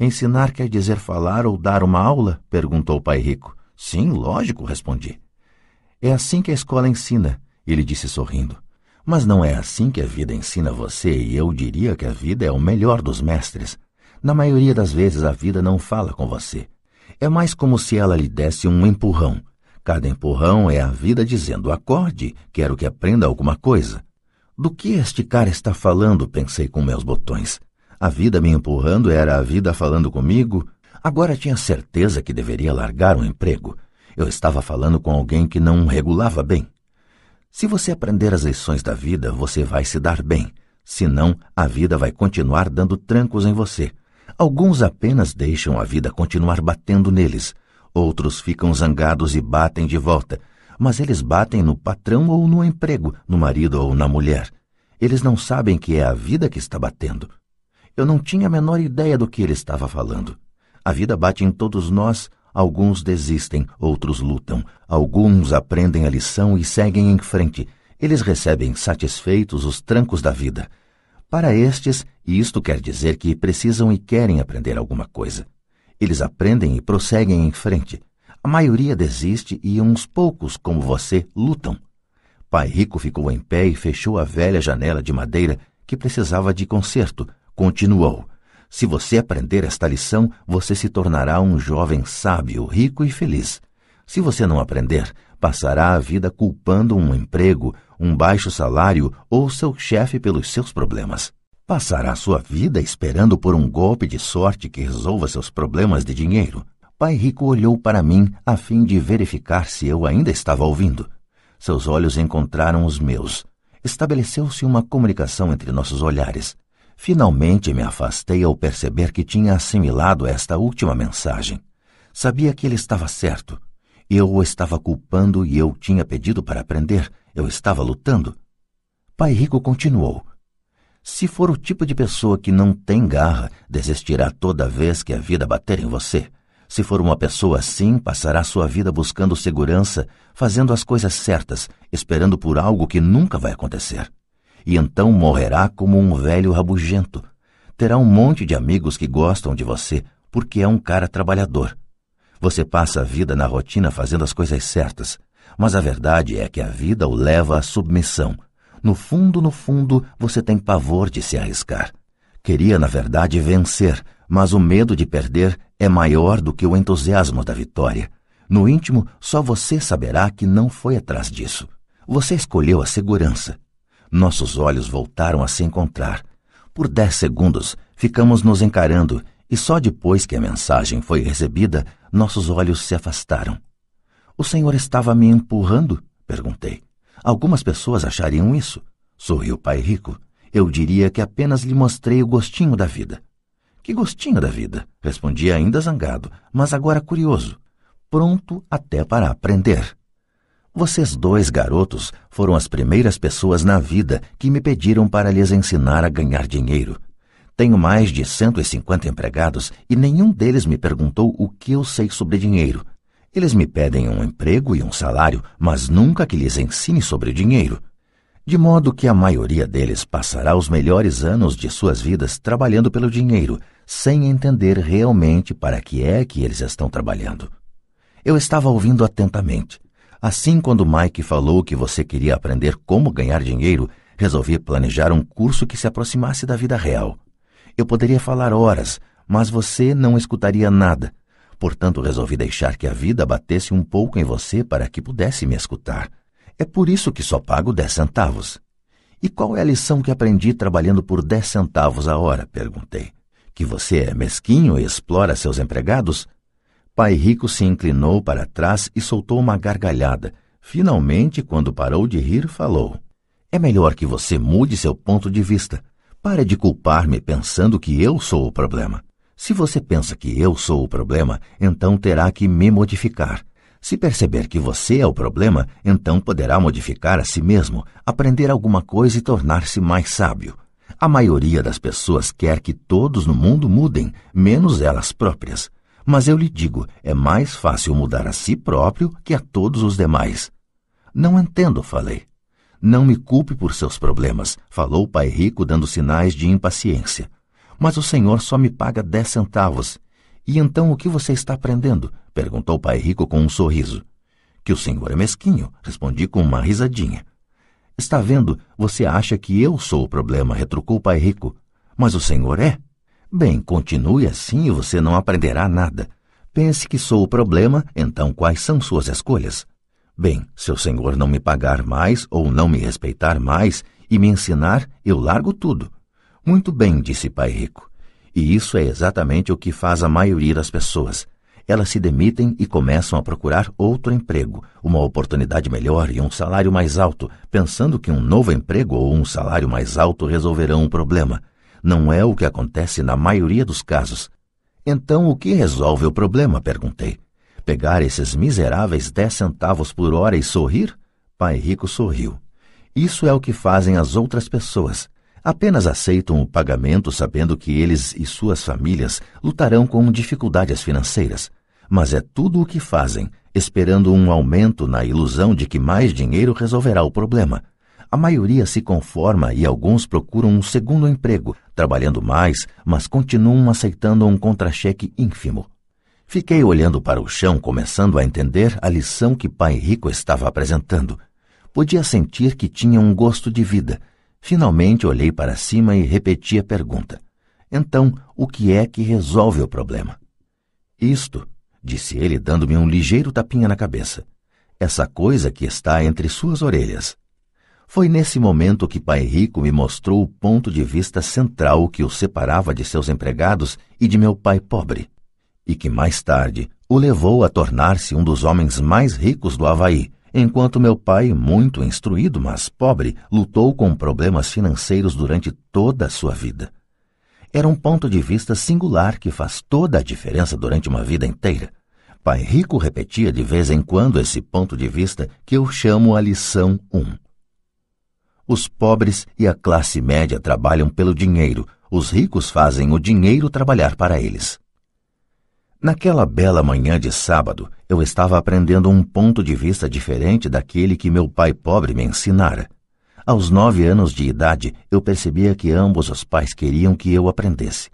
[SPEAKER 2] Ensinar quer dizer falar ou dar uma aula? perguntou o pai rico. Sim, lógico, respondi. É assim que a escola ensina, ele disse sorrindo. Mas não é assim que a vida ensina você, e eu diria que a vida é o melhor dos mestres. Na maioria das vezes a vida não fala com você. É mais como se ela lhe desse um empurrão. Cada empurrão é a vida dizendo: acorde, quero que aprenda alguma coisa. Do que este cara está falando? pensei com meus botões. A vida me empurrando era a vida falando comigo. Agora tinha certeza que deveria largar o emprego. Eu estava falando com alguém que não regulava bem. Se você aprender as lições da vida, você vai se dar bem. Senão, a vida vai continuar dando trancos em você. Alguns apenas deixam a vida continuar batendo neles. Outros ficam zangados e batem de volta, mas eles batem no patrão ou no emprego, no marido ou na mulher. Eles não sabem que é a vida que está batendo. Eu não tinha a menor ideia do que ele estava falando. A vida bate em todos nós, alguns desistem, outros lutam, alguns aprendem a lição e seguem em frente. Eles recebem satisfeitos os trancos da vida. Para estes, isto quer dizer que precisam e querem aprender alguma coisa. Eles aprendem e prosseguem em frente. A maioria desiste e uns poucos, como você, lutam. Pai Rico ficou em pé e fechou a velha janela de madeira que precisava de conserto. Continuou. Se você aprender esta lição, você se tornará um jovem sábio, rico e feliz. Se você não aprender, passará a vida culpando um emprego, um baixo salário ou seu chefe pelos seus problemas. Passará sua vida esperando por um golpe de sorte que resolva seus problemas de dinheiro. Pai Rico olhou para mim a fim de verificar se eu ainda estava ouvindo. Seus olhos encontraram os meus. Estabeleceu-se uma comunicação entre nossos olhares. Finalmente me afastei ao perceber que tinha assimilado esta última mensagem. Sabia que ele estava certo. Eu o estava culpando e eu tinha pedido para aprender. Eu estava lutando. Pai Rico continuou. Se for o tipo de pessoa que não tem garra, desistirá toda vez que a vida bater em você. Se for uma pessoa assim, passará sua vida buscando segurança, fazendo as coisas certas, esperando por algo que nunca vai acontecer. E então morrerá como um velho rabugento. Terá um monte de amigos que gostam de você, porque é um cara trabalhador. Você passa a vida na rotina fazendo as coisas certas, mas a verdade é que a vida o leva à submissão. No fundo, no fundo, você tem pavor de se arriscar. Queria, na verdade, vencer, mas o medo de perder é maior do que o entusiasmo da vitória. No íntimo, só você saberá que não foi atrás disso. Você escolheu a segurança. Nossos olhos voltaram a se encontrar. Por dez segundos, ficamos nos encarando e só depois que a mensagem foi recebida, nossos olhos se afastaram. O senhor estava me empurrando? perguntei. Algumas pessoas achariam isso. Sorriu o pai rico. Eu diria que apenas lhe mostrei o gostinho da vida. Que gostinho da vida? Respondi ainda zangado, mas agora curioso. Pronto até para aprender. Vocês dois garotos foram as primeiras pessoas na vida que me pediram para lhes ensinar a ganhar dinheiro. Tenho mais de 150 empregados e nenhum deles me perguntou o que eu sei sobre dinheiro. Eles me pedem um emprego e um salário, mas nunca que lhes ensine sobre dinheiro de modo que a maioria deles passará os melhores anos de suas vidas trabalhando pelo dinheiro, sem entender realmente para que é que eles estão trabalhando. Eu estava ouvindo atentamente. Assim, quando Mike falou que você queria aprender como ganhar dinheiro, resolvi planejar um curso que se aproximasse da vida real. Eu poderia falar horas, mas você não escutaria nada. Portanto, resolvi deixar que a vida batesse um pouco em você para que pudesse me escutar. É por isso que só pago dez centavos. E qual é a lição que aprendi trabalhando por dez centavos a hora? perguntei. Que você é mesquinho e explora seus empregados? Pai Rico se inclinou para trás e soltou uma gargalhada. Finalmente, quando parou de rir, falou: É melhor que você mude seu ponto de vista. Pare de culpar-me pensando que eu sou o problema. Se você pensa que eu sou o problema, então terá que me modificar. Se perceber que você é o problema, então poderá modificar a si mesmo, aprender alguma coisa e tornar-se mais sábio. A maioria das pessoas quer que todos no mundo mudem, menos elas próprias. Mas eu lhe digo, é mais fácil mudar a si próprio que a todos os demais. Não entendo, falei. Não me culpe por seus problemas, falou o pai rico dando sinais de impaciência. Mas o senhor só me paga dez centavos e então o que você está aprendendo? perguntou o pai rico com um sorriso. Que o senhor é mesquinho, respondi com uma risadinha. Está vendo, você acha que eu sou o problema, retrucou o pai rico. Mas o senhor é? Bem, continue assim e você não aprenderá nada. Pense que sou o problema, então quais são suas escolhas? Bem, se o Senhor não me pagar mais ou não me respeitar mais e me ensinar, eu largo tudo. Muito bem, disse Pai Rico. E isso é exatamente o que faz a maioria das pessoas. Elas se demitem e começam a procurar outro emprego, uma oportunidade melhor e um salário mais alto, pensando que um novo emprego ou um salário mais alto resolverão o problema. Não é o que acontece na maioria dos casos. Então, o que resolve o problema? perguntei. Pegar esses miseráveis dez centavos por hora e sorrir? Pai Rico sorriu. Isso é o que fazem as outras pessoas. Apenas aceitam o pagamento sabendo que eles e suas famílias lutarão com dificuldades financeiras. Mas é tudo o que fazem, esperando um aumento na ilusão de que mais dinheiro resolverá o problema. A maioria se conforma e alguns procuram um segundo emprego, trabalhando mais, mas continuam aceitando um contra-cheque ínfimo. Fiquei olhando para o chão, começando a entender a lição que Pai Rico estava apresentando. Podia sentir que tinha um gosto de vida. Finalmente olhei para cima e repeti a pergunta. Então, o que é que resolve o problema? Isto, disse ele, dando-me um ligeiro tapinha na cabeça. Essa coisa que está entre suas orelhas. Foi nesse momento que Pai Rico me mostrou o ponto de vista central que o separava de seus empregados e de meu pai pobre, e que mais tarde o levou a tornar-se um dos homens mais ricos do Havaí, enquanto meu pai, muito instruído, mas pobre, lutou com problemas financeiros durante toda a sua vida. Era um ponto de vista singular que faz toda a diferença durante uma vida inteira. Pai Rico repetia de vez em quando esse ponto de vista que eu chamo a lição 1. Os pobres e a classe média trabalham pelo dinheiro, os ricos fazem o dinheiro trabalhar para eles. Naquela bela manhã de sábado, eu estava aprendendo um ponto de vista diferente daquele que meu pai pobre me ensinara. Aos nove anos de idade, eu percebia que ambos os pais queriam que eu aprendesse.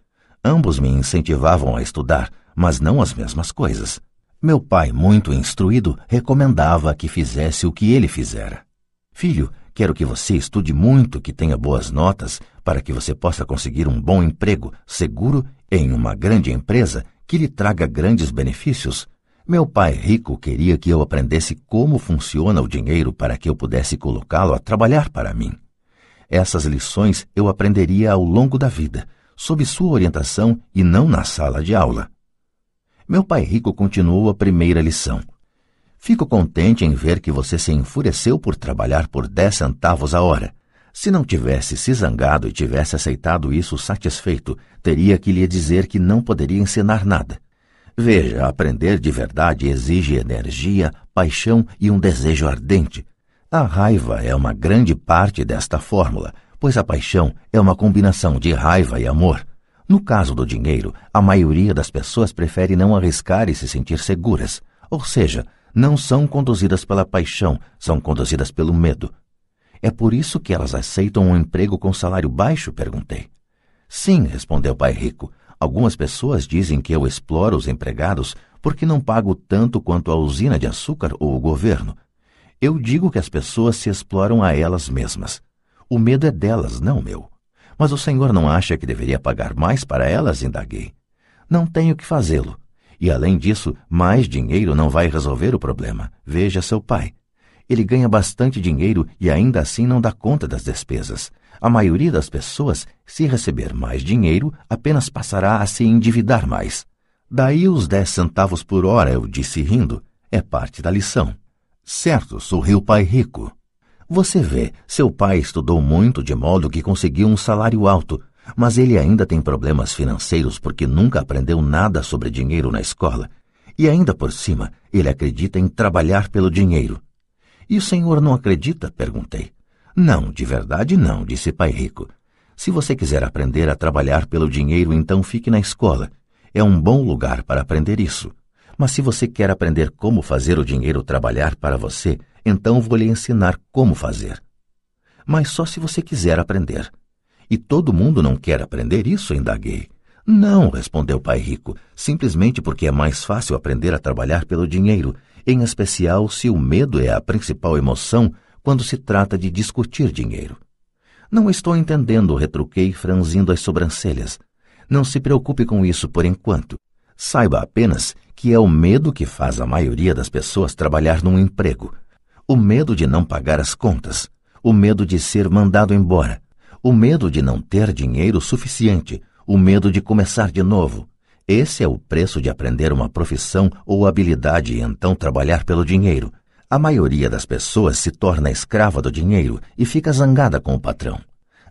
[SPEAKER 2] Ambos me incentivavam a estudar, mas não as mesmas coisas. Meu pai, muito instruído, recomendava que fizesse o que ele fizera. Filho, Quero que você estude muito, que tenha boas notas, para que você possa conseguir um bom emprego, seguro, em uma grande empresa que lhe traga grandes benefícios. Meu pai rico queria que eu aprendesse como funciona o dinheiro para que eu pudesse colocá-lo a trabalhar para mim. Essas lições eu aprenderia ao longo da vida, sob sua orientação e não na sala de aula. Meu pai rico continuou a primeira lição. Fico contente em ver que você se enfureceu por trabalhar por dez centavos a hora. Se não tivesse se zangado e tivesse aceitado isso satisfeito, teria que lhe dizer que não poderia ensinar nada. Veja, aprender de verdade exige energia, paixão e um desejo ardente. A raiva é uma grande parte desta fórmula, pois a paixão é uma combinação de raiva e amor. No caso do dinheiro, a maioria das pessoas prefere não arriscar e se sentir seguras, ou seja, não são conduzidas pela paixão, são conduzidas pelo medo. É por isso que elas aceitam um emprego com salário baixo? perguntei. Sim, respondeu o pai rico. Algumas pessoas dizem que eu exploro os empregados porque não pago tanto quanto a usina de açúcar ou o governo. Eu digo que as pessoas se exploram a elas mesmas. O medo é delas, não meu. Mas o senhor não acha que deveria pagar mais para elas? indaguei. Não tenho que fazê-lo. E além disso, mais dinheiro não vai resolver o problema. Veja seu pai. Ele ganha bastante dinheiro e ainda assim não dá conta das despesas. A maioria das pessoas, se receber mais dinheiro, apenas passará a se endividar mais. Daí os dez centavos por hora, eu disse rindo. É parte da lição. Certo, sorriu o pai rico. Você vê, seu pai estudou muito de modo que conseguiu um salário alto, mas ele ainda tem problemas financeiros porque nunca aprendeu nada sobre dinheiro na escola. E ainda por cima, ele acredita em trabalhar pelo dinheiro. E o senhor não acredita? perguntei. Não, de verdade não, disse Pai Rico. Se você quiser aprender a trabalhar pelo dinheiro, então fique na escola. É um bom lugar para aprender isso. Mas se você quer aprender como fazer o dinheiro trabalhar para você, então vou lhe ensinar como fazer. Mas só se você quiser aprender. E todo mundo não quer aprender isso, indaguei. Não, respondeu pai rico, simplesmente porque é mais fácil aprender a trabalhar pelo dinheiro, em especial se o medo é a principal emoção quando se trata de discutir dinheiro. Não estou entendendo, retruquei, franzindo as sobrancelhas. Não se preocupe com isso por enquanto. Saiba apenas que é o medo que faz a maioria das pessoas trabalhar num emprego. O medo de não pagar as contas, o medo de ser mandado embora, o medo de não ter dinheiro suficiente, o medo de começar de novo. Esse é o preço de aprender uma profissão ou habilidade e então trabalhar pelo dinheiro. A maioria das pessoas se torna escrava do dinheiro e fica zangada com o patrão.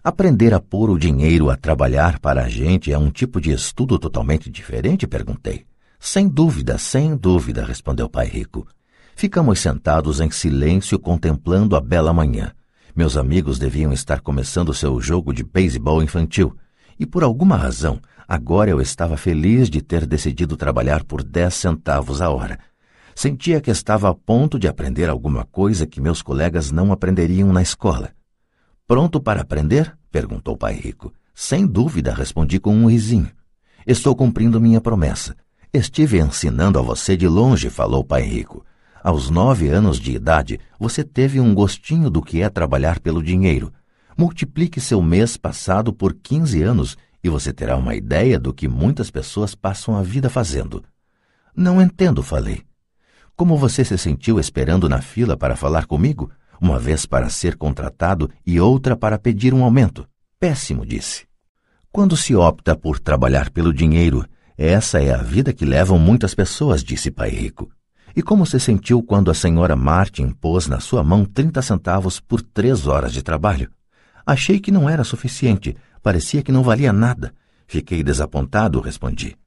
[SPEAKER 2] Aprender a pôr o dinheiro a trabalhar para a gente é um tipo de estudo totalmente diferente? perguntei. Sem dúvida, sem dúvida, respondeu o pai rico. Ficamos sentados em silêncio contemplando a bela manhã. Meus amigos deviam estar começando seu jogo de beisebol infantil, e por alguma razão, agora eu estava feliz de ter decidido trabalhar por dez centavos a hora. Sentia que estava a ponto de aprender alguma coisa que meus colegas não aprenderiam na escola. Pronto para aprender? perguntou o pai rico. Sem dúvida, respondi com um risinho. Estou cumprindo minha promessa. Estive ensinando a você de longe, falou o pai rico. Aos nove anos de idade, você teve um gostinho do que é trabalhar pelo dinheiro. Multiplique seu mês passado por quinze anos e você terá uma ideia do que muitas pessoas passam a vida fazendo. Não entendo, falei. Como você se sentiu esperando na fila para falar comigo? uma vez para ser contratado e outra para pedir um aumento. Péssimo, disse. Quando se opta por trabalhar pelo dinheiro, essa é a vida que levam muitas pessoas, disse Pai Rico. E como se sentiu quando a senhora Martin pôs na sua mão trinta centavos por três horas de trabalho? Achei que não era suficiente, parecia que não valia nada. Fiquei desapontado, respondi.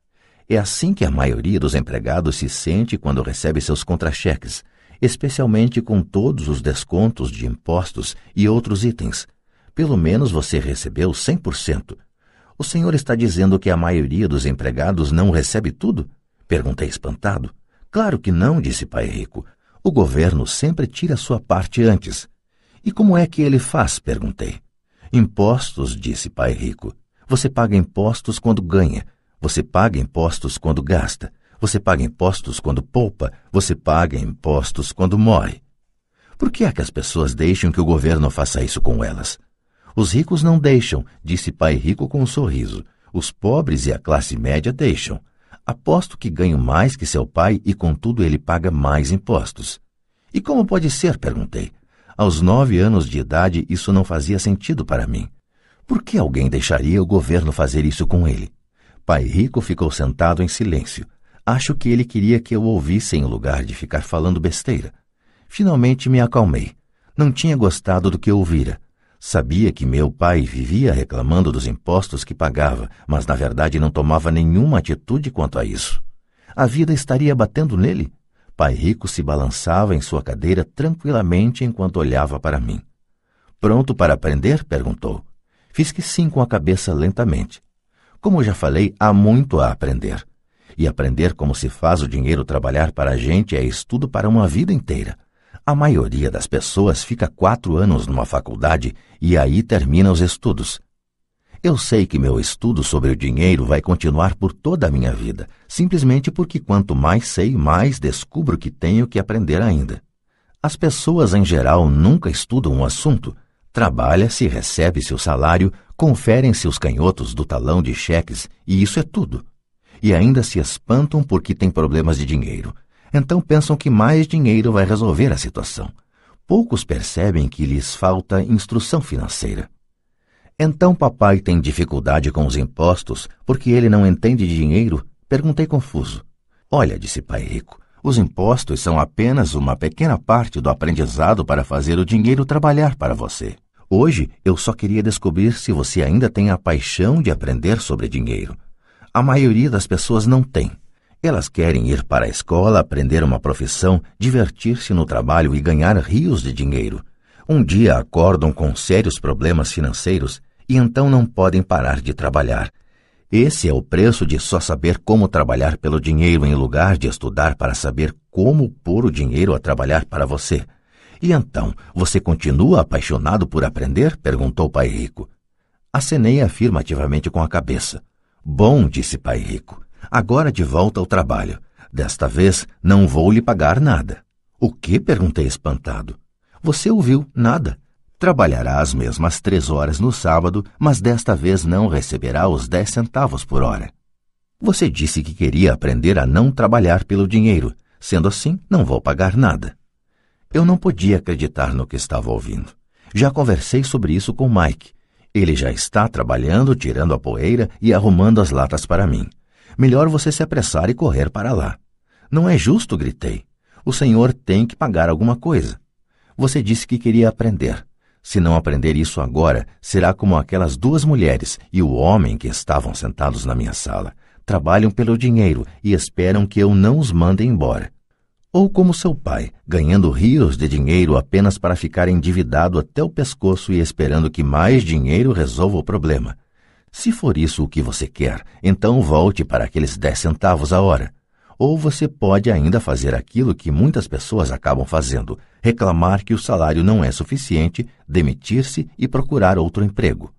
[SPEAKER 2] É assim que a maioria dos empregados se sente quando recebe seus contra-cheques especialmente com todos os descontos de impostos e outros itens. Pelo menos você recebeu 100%. O senhor está dizendo que a maioria dos empregados não recebe tudo? Perguntei espantado. Claro que não, disse Pai Rico. O governo sempre tira sua parte antes. E como é que ele faz? perguntei. Impostos, disse Pai Rico. Você paga impostos quando ganha. Você paga impostos quando gasta. Você paga impostos quando poupa, você paga impostos quando morre. Por que é que as pessoas deixam que o governo faça isso com elas? Os ricos não deixam, disse pai rico com um sorriso. Os pobres e a classe média deixam. Aposto que ganho mais que seu pai e, contudo, ele paga mais impostos. E como pode ser? perguntei. Aos nove anos de idade, isso não fazia sentido para mim. Por que alguém deixaria o governo fazer isso com ele? Pai Rico ficou sentado em silêncio. Acho que ele queria que eu ouvisse em lugar de ficar falando besteira. Finalmente me acalmei. Não tinha gostado do que ouvira. Sabia que meu pai vivia reclamando dos impostos que pagava, mas na verdade não tomava nenhuma atitude quanto a isso. A vida estaria batendo nele? Pai Rico se balançava em sua cadeira tranquilamente enquanto olhava para mim. Pronto para aprender? perguntou. Fiz que sim com a cabeça lentamente. Como já falei, há muito a aprender. E aprender como se faz o dinheiro trabalhar para a gente é estudo para uma vida inteira. A maioria das pessoas fica quatro anos numa faculdade e aí termina os estudos. Eu sei que meu estudo sobre o dinheiro vai continuar por toda a minha vida, simplesmente porque quanto mais sei, mais descubro que tenho que aprender ainda. As pessoas em geral nunca estudam um assunto. Trabalha-se, recebe-se o salário, conferem-se os canhotos do talão de cheques e isso é tudo e ainda se espantam porque têm problemas de dinheiro. Então pensam que mais dinheiro vai resolver a situação. Poucos percebem que lhes falta instrução financeira. Então papai tem dificuldade com os impostos porque ele não entende de dinheiro? Perguntei confuso. Olha, disse pai rico, os impostos são apenas uma pequena parte do aprendizado para fazer o dinheiro trabalhar para você. Hoje eu só queria descobrir se você ainda tem a paixão de aprender sobre dinheiro. A maioria das pessoas não tem. Elas querem ir para a escola, aprender uma profissão, divertir-se no trabalho e ganhar rios de dinheiro. Um dia acordam com sérios problemas financeiros e então não podem parar de trabalhar. Esse é o preço de só saber como trabalhar pelo dinheiro em lugar de estudar para saber como pôr o dinheiro a trabalhar para você. E então, você continua apaixonado por aprender? perguntou pai rico. Acenei afirmativamente com a cabeça. Bom, disse Pai Rico. Agora de volta ao trabalho. Desta vez não vou lhe pagar nada. O que? perguntei espantado. Você ouviu, nada. Trabalhará as mesmas três horas no sábado, mas desta vez não receberá os dez centavos por hora. Você disse que queria aprender a não trabalhar pelo dinheiro. Sendo assim, não vou pagar nada. Eu não podia acreditar no que estava ouvindo. Já conversei sobre isso com Mike. Ele já está trabalhando, tirando a poeira e arrumando as latas para mim. Melhor você se apressar e correr para lá. Não é justo, gritei. O senhor tem que pagar alguma coisa. Você disse que queria aprender. Se não aprender isso agora, será como aquelas duas mulheres e o homem que estavam sentados na minha sala. Trabalham pelo dinheiro e esperam que eu não os mande embora. Ou como seu pai, ganhando rios de dinheiro apenas para ficar endividado até o pescoço e esperando que mais dinheiro resolva o problema. Se for isso o que você quer, então volte para aqueles dez centavos a hora. Ou você pode ainda fazer aquilo que muitas pessoas acabam fazendo: reclamar que o salário não é suficiente, demitir-se e procurar outro emprego.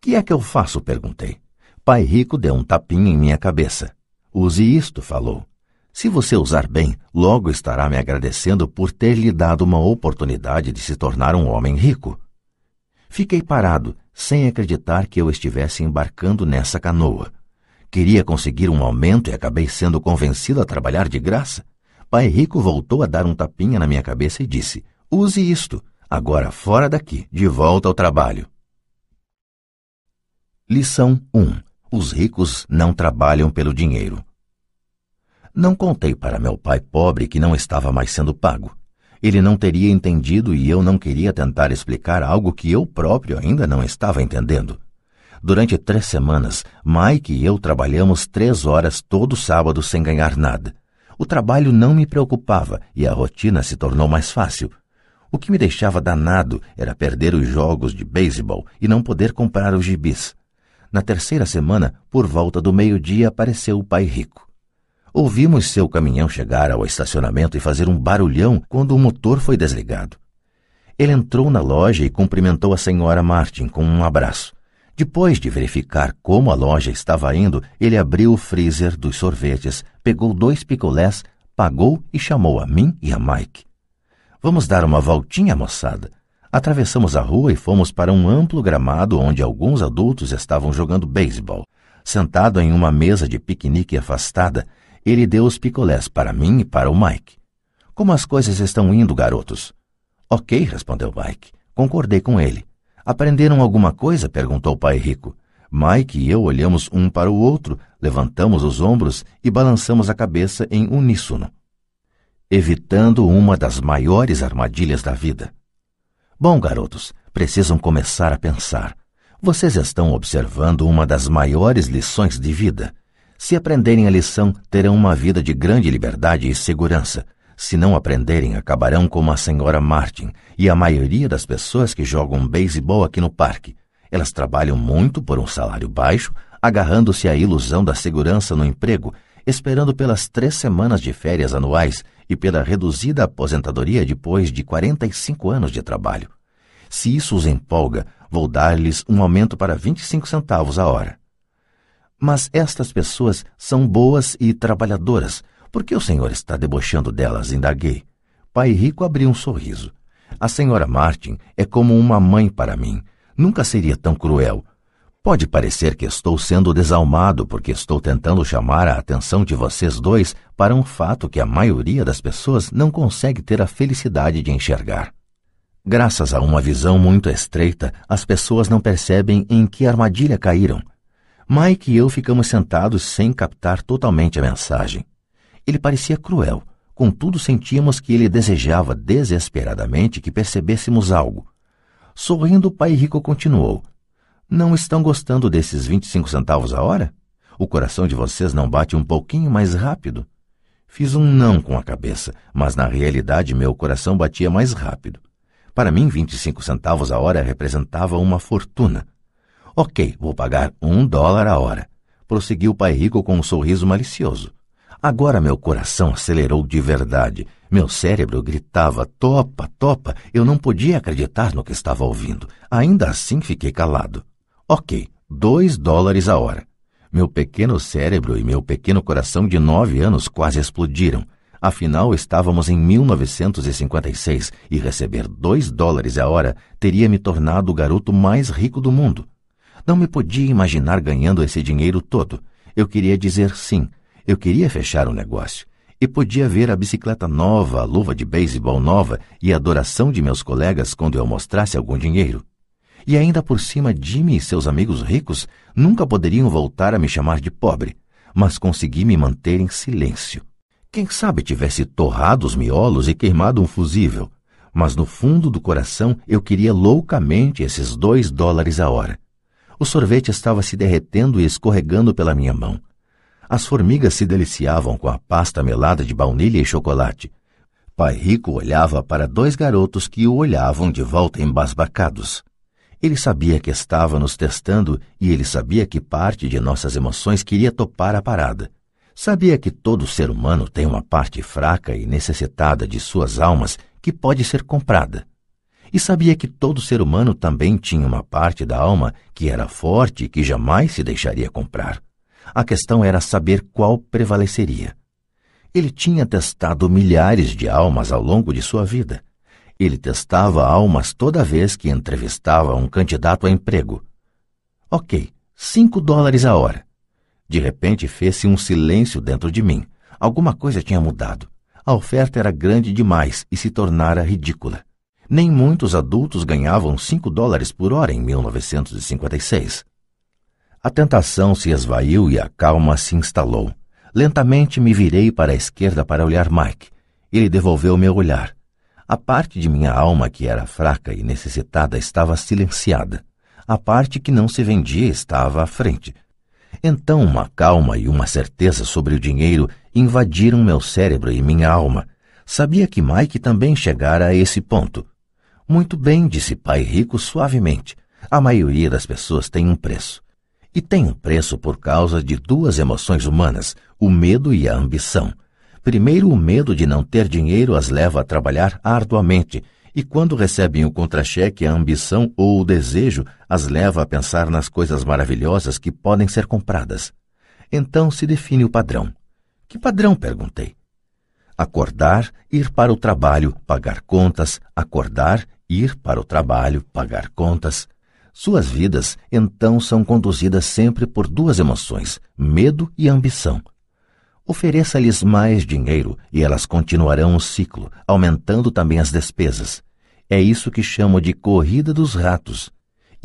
[SPEAKER 2] Que é que eu faço? perguntei. Pai Rico deu um tapinha em minha cabeça. Use isto, falou. Se você usar bem, logo estará me agradecendo por ter lhe dado uma oportunidade de se tornar um homem rico. Fiquei parado, sem acreditar que eu estivesse embarcando nessa canoa. Queria conseguir um aumento e acabei sendo convencido a trabalhar de graça. Pai Rico voltou a dar um tapinha na minha cabeça e disse: Use isto. Agora fora daqui, de volta ao trabalho. Lição 1. Os ricos não trabalham pelo dinheiro. Não contei para meu pai pobre que não estava mais sendo pago. Ele não teria entendido e eu não queria tentar explicar algo que eu próprio ainda não estava entendendo. Durante três semanas, Mike e eu trabalhamos três horas todo sábado sem ganhar nada. O trabalho não me preocupava e a rotina se tornou mais fácil. O que me deixava danado era perder os jogos de beisebol e não poder comprar os gibis. Na terceira semana, por volta do meio-dia, apareceu o pai rico. Ouvimos seu caminhão chegar ao estacionamento e fazer um barulhão quando o motor foi desligado. Ele entrou na loja e cumprimentou a senhora Martin com um abraço. Depois de verificar como a loja estava indo, ele abriu o freezer dos sorvetes, pegou dois picolés, pagou e chamou a mim e a Mike. Vamos dar uma voltinha, moçada. Atravessamos a rua e fomos para um amplo gramado onde alguns adultos estavam jogando beisebol. Sentado em uma mesa de piquenique afastada, ele deu os picolés para mim e para o Mike. Como as coisas estão indo, garotos? Ok, respondeu Mike. Concordei com ele. Aprenderam alguma coisa? perguntou o pai rico. Mike e eu olhamos um para o outro, levantamos os ombros e balançamos a cabeça em uníssono, evitando uma das maiores armadilhas da vida. Bom, garotos, precisam começar a pensar. Vocês estão observando uma das maiores lições de vida. Se aprenderem a lição, terão uma vida de grande liberdade e segurança. Se não aprenderem, acabarão como a senhora Martin e a maioria das pessoas que jogam beisebol aqui no parque. Elas trabalham muito por um salário baixo, agarrando-se à ilusão da segurança no emprego, esperando pelas três semanas de férias anuais e pela reduzida aposentadoria depois de 45 anos de trabalho. Se isso os empolga, vou dar-lhes um aumento para 25 centavos a hora. Mas estas pessoas são boas e trabalhadoras, por que o senhor está debochando delas? indaguei. Pai Rico abriu um sorriso. A senhora Martin é como uma mãe para mim. Nunca seria tão cruel. Pode parecer que estou sendo desalmado porque estou tentando chamar a atenção de vocês dois para um fato que a maioria das pessoas não consegue ter a felicidade de enxergar. Graças a uma visão muito estreita, as pessoas não percebem em que armadilha caíram. Mike e eu ficamos sentados sem captar totalmente a mensagem. Ele parecia cruel, contudo sentíamos que ele desejava desesperadamente que percebêssemos algo. Sorrindo, o pai rico continuou. Não estão gostando desses 25 centavos a hora? O coração de vocês não bate um pouquinho mais rápido? Fiz um não com a cabeça, mas na realidade meu coração batia mais rápido. Para mim, 25 centavos a hora representava uma fortuna. Ok, vou pagar um dólar a hora. Prosseguiu o pai rico com um sorriso malicioso. Agora meu coração acelerou de verdade. Meu cérebro gritava: topa, topa. Eu não podia acreditar no que estava ouvindo. Ainda assim fiquei calado. Ok, dois dólares a hora. Meu pequeno cérebro e meu pequeno coração de nove anos quase explodiram. Afinal, estávamos em 1956 e receber dois dólares a hora teria me tornado o garoto mais rico do mundo. Não me podia imaginar ganhando esse dinheiro todo. Eu queria dizer sim. Eu queria fechar o um negócio. E podia ver a bicicleta nova, a luva de beisebol nova e a adoração de meus colegas quando eu mostrasse algum dinheiro. E ainda por cima, Jimmy e seus amigos ricos nunca poderiam voltar a me chamar de pobre, mas consegui me manter em silêncio. Quem sabe tivesse torrado os miolos e queimado um fusível, mas no fundo do coração eu queria loucamente esses dois dólares a hora. O sorvete estava se derretendo e escorregando pela minha mão. As formigas se deliciavam com a pasta melada de baunilha e chocolate. Pai Rico olhava para dois garotos que o olhavam de volta embasbacados. Ele sabia que estava nos testando e ele sabia que parte de nossas emoções queria topar a parada. Sabia que todo ser humano tem uma parte fraca e necessitada de suas almas que pode ser comprada. E sabia que todo ser humano também tinha uma parte da alma que era forte e que jamais se deixaria comprar. A questão era saber qual prevaleceria. Ele tinha testado milhares de almas ao longo de sua vida. Ele testava almas toda vez que entrevistava um candidato a emprego. Ok, cinco dólares a hora. De repente fez-se um silêncio dentro de mim. Alguma coisa tinha mudado. A oferta era grande demais e se tornara ridícula. Nem muitos adultos ganhavam cinco dólares por hora em 1956. A tentação se esvaiu e a calma se instalou. Lentamente me virei para a esquerda para olhar Mike. Ele devolveu meu olhar. A parte de minha alma que era fraca e necessitada estava silenciada. A parte que não se vendia estava à frente, então uma calma e uma certeza sobre o dinheiro invadiram meu cérebro e minha alma. Sabia que Mike também chegara a esse ponto. Muito bem, disse Pai Rico suavemente. A maioria das pessoas tem um preço. E tem um preço por causa de duas emoções humanas, o medo e a ambição. Primeiro, o medo de não ter dinheiro as leva a trabalhar arduamente e quando recebem o contra-cheque, a ambição ou o desejo as leva a pensar nas coisas maravilhosas que podem ser compradas. Então se define o padrão. Que padrão? perguntei. Acordar, ir para o trabalho, pagar contas, acordar, ir para o trabalho, pagar contas. Suas vidas, então, são conduzidas sempre por duas emoções, medo e ambição. Ofereça-lhes mais dinheiro e elas continuarão o ciclo, aumentando também as despesas. É isso que chamo de corrida dos ratos.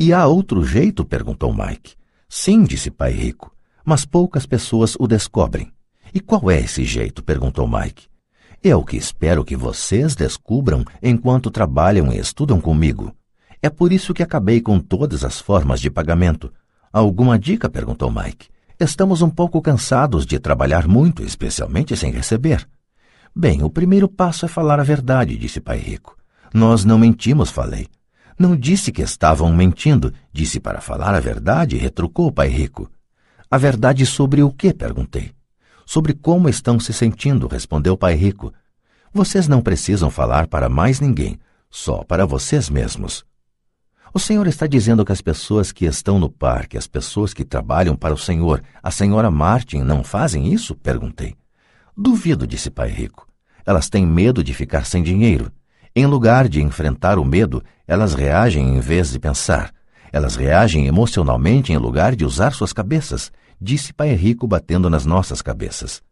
[SPEAKER 2] E há outro jeito? perguntou Mike. Sim, disse Pai Rico, mas poucas pessoas o descobrem. E qual é esse jeito? perguntou Mike. É o que espero que vocês descubram enquanto trabalham e estudam comigo. É por isso que acabei com todas as formas de pagamento. Alguma dica? perguntou Mike. Estamos um pouco cansados de trabalhar muito, especialmente sem receber. Bem, o primeiro passo é falar a verdade, disse Pai Rico. Nós não mentimos, falei. Não disse que estavam mentindo, disse para falar a verdade, retrucou pai rico. A verdade sobre o que? perguntei. Sobre como estão se sentindo, respondeu pai rico. Vocês não precisam falar para mais ninguém, só para vocês mesmos. O Senhor está dizendo que as pessoas que estão no parque, as pessoas que trabalham para o Senhor, a senhora Martin, não fazem isso? perguntei. Duvido, disse Pai Rico. Elas têm medo de ficar sem dinheiro. Em lugar de enfrentar o medo, elas reagem em vez de pensar. Elas reagem emocionalmente em lugar de usar suas cabeças, disse Pai Rico batendo nas nossas cabeças.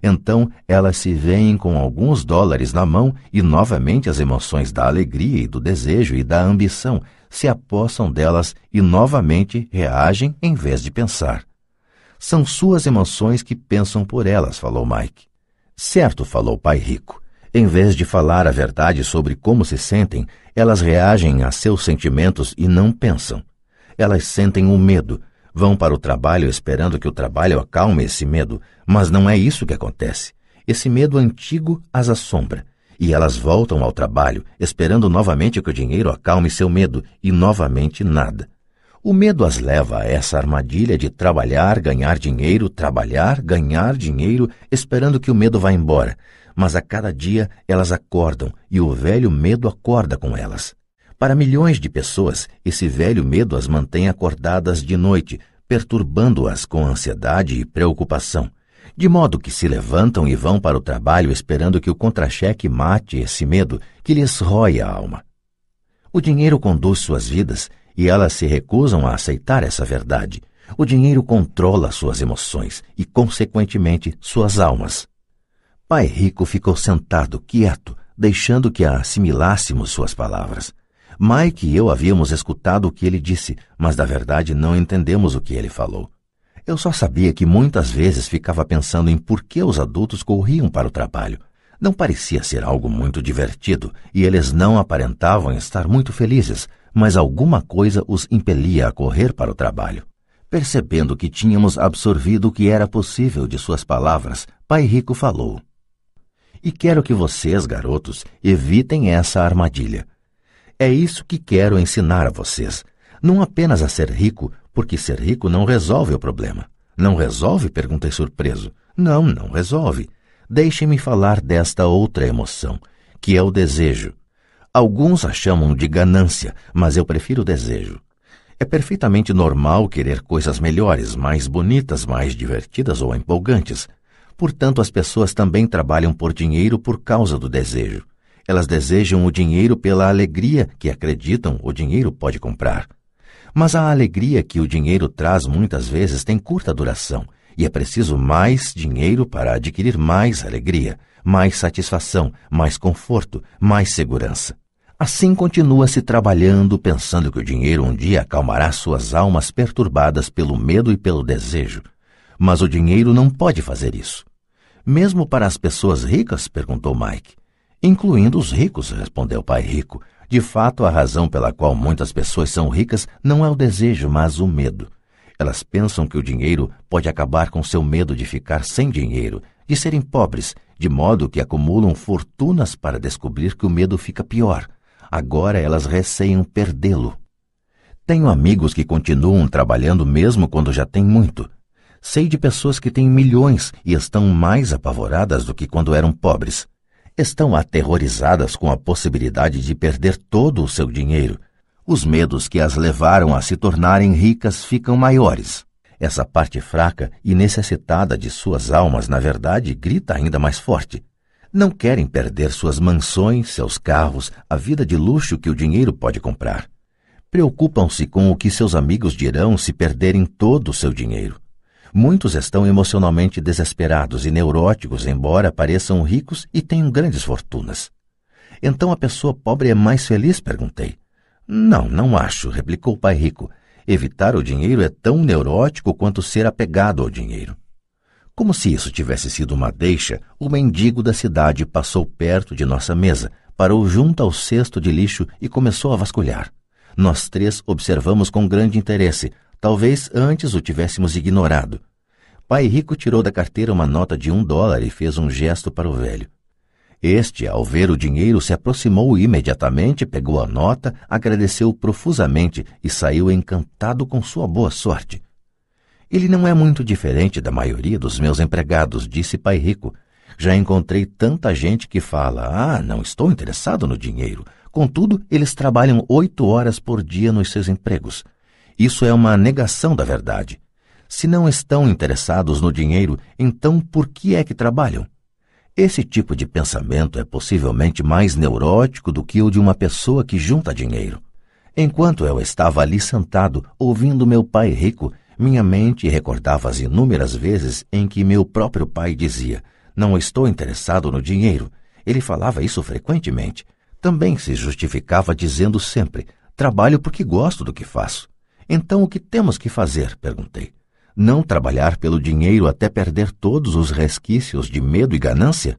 [SPEAKER 2] Então elas se veem com alguns dólares na mão e novamente as emoções da alegria e do desejo e da ambição se apossam delas e novamente reagem em vez de pensar. São suas emoções que pensam por elas, falou Mike. Certo, falou Pai Rico. Em vez de falar a verdade sobre como se sentem, elas reagem a seus sentimentos e não pensam. Elas sentem o um medo, vão para o trabalho esperando que o trabalho acalme esse medo, mas não é isso que acontece. Esse medo antigo as assombra, e elas voltam ao trabalho esperando novamente que o dinheiro acalme seu medo, e novamente nada. O medo as leva a essa armadilha de trabalhar, ganhar dinheiro, trabalhar, ganhar dinheiro, esperando que o medo vá embora, mas a cada dia elas acordam e o velho medo acorda com elas. Para milhões de pessoas, esse velho medo as mantém acordadas de noite, perturbando-as com ansiedade e preocupação. De modo que se levantam e vão para o trabalho esperando que o contra-cheque mate esse medo que lhes rói a alma. O dinheiro conduz suas vidas e elas se recusam a aceitar essa verdade. O dinheiro controla suas emoções e, consequentemente, suas almas. Pai Rico ficou sentado, quieto, deixando que assimilássemos suas palavras. Mike e eu havíamos escutado o que ele disse, mas da verdade não entendemos o que ele falou. Eu só sabia que muitas vezes ficava pensando em por que os adultos corriam para o trabalho. Não parecia ser algo muito divertido e eles não aparentavam estar muito felizes, mas alguma coisa os impelia a correr para o trabalho. Percebendo que tínhamos absorvido o que era possível de suas palavras, Pai Rico falou: e quero que vocês, garotos, evitem essa armadilha. É isso que quero ensinar a vocês. Não apenas a ser rico, porque ser rico não resolve o problema. Não resolve? perguntei surpreso. Não, não resolve. Deixem-me falar desta outra emoção, que é o desejo. Alguns a chamam de ganância, mas eu prefiro desejo. É perfeitamente normal querer coisas melhores, mais bonitas, mais divertidas ou empolgantes. Portanto, as pessoas também trabalham por dinheiro por causa do desejo. Elas desejam o dinheiro pela alegria que acreditam o dinheiro pode comprar. Mas a alegria que o dinheiro traz muitas vezes tem curta duração e é preciso mais dinheiro para adquirir mais alegria, mais satisfação, mais conforto, mais segurança. Assim continua-se trabalhando, pensando que o dinheiro um dia acalmará suas almas perturbadas pelo medo e pelo desejo. Mas o dinheiro não pode fazer isso. Mesmo para as pessoas ricas? perguntou Mike. Incluindo os ricos, respondeu o pai rico. De fato, a razão pela qual muitas pessoas são ricas não é o desejo, mas o medo. Elas pensam que o dinheiro pode acabar com seu medo de ficar sem dinheiro, de serem pobres, de modo que acumulam fortunas para descobrir que o medo fica pior. Agora elas receiam perdê-lo. Tenho amigos que continuam trabalhando mesmo quando já têm muito. Sei de pessoas que têm milhões e estão mais apavoradas do que quando eram pobres. Estão aterrorizadas com a possibilidade de perder todo o seu dinheiro. Os medos que as levaram a se tornarem ricas ficam maiores. Essa parte fraca e necessitada de suas almas, na verdade, grita ainda mais forte. Não querem perder suas mansões, seus carros, a vida de luxo que o dinheiro pode comprar. Preocupam-se com o que seus amigos dirão se perderem todo o seu dinheiro. Muitos estão emocionalmente desesperados e neuróticos, embora pareçam ricos e tenham grandes fortunas. Então a pessoa pobre é mais feliz? perguntei. Não, não acho, replicou o pai rico. Evitar o dinheiro é tão neurótico quanto ser apegado ao dinheiro. Como se isso tivesse sido uma deixa, o mendigo da cidade passou perto de nossa mesa, parou junto ao cesto de lixo e começou a vasculhar. Nós três observamos com grande interesse, Talvez antes o tivéssemos ignorado. Pai Rico tirou da carteira uma nota de um dólar e fez um gesto para o velho. Este, ao ver o dinheiro, se aproximou imediatamente, pegou a nota, agradeceu profusamente e saiu encantado com sua boa sorte. Ele não é muito diferente da maioria dos meus empregados, disse Pai Rico. Já encontrei tanta gente que fala: Ah, não estou interessado no dinheiro. Contudo, eles trabalham oito horas por dia nos seus empregos. Isso é uma negação da verdade. Se não estão interessados no dinheiro, então por que é que trabalham? Esse tipo de pensamento é possivelmente mais neurótico do que o de uma pessoa que junta dinheiro. Enquanto eu estava ali sentado, ouvindo meu pai rico, minha mente recordava as inúmeras vezes em que meu próprio pai dizia: Não estou interessado no dinheiro. Ele falava isso frequentemente. Também se justificava dizendo sempre: Trabalho porque gosto do que faço. Então o que temos que fazer? perguntei. Não trabalhar pelo dinheiro até perder todos os resquícios de medo e ganância?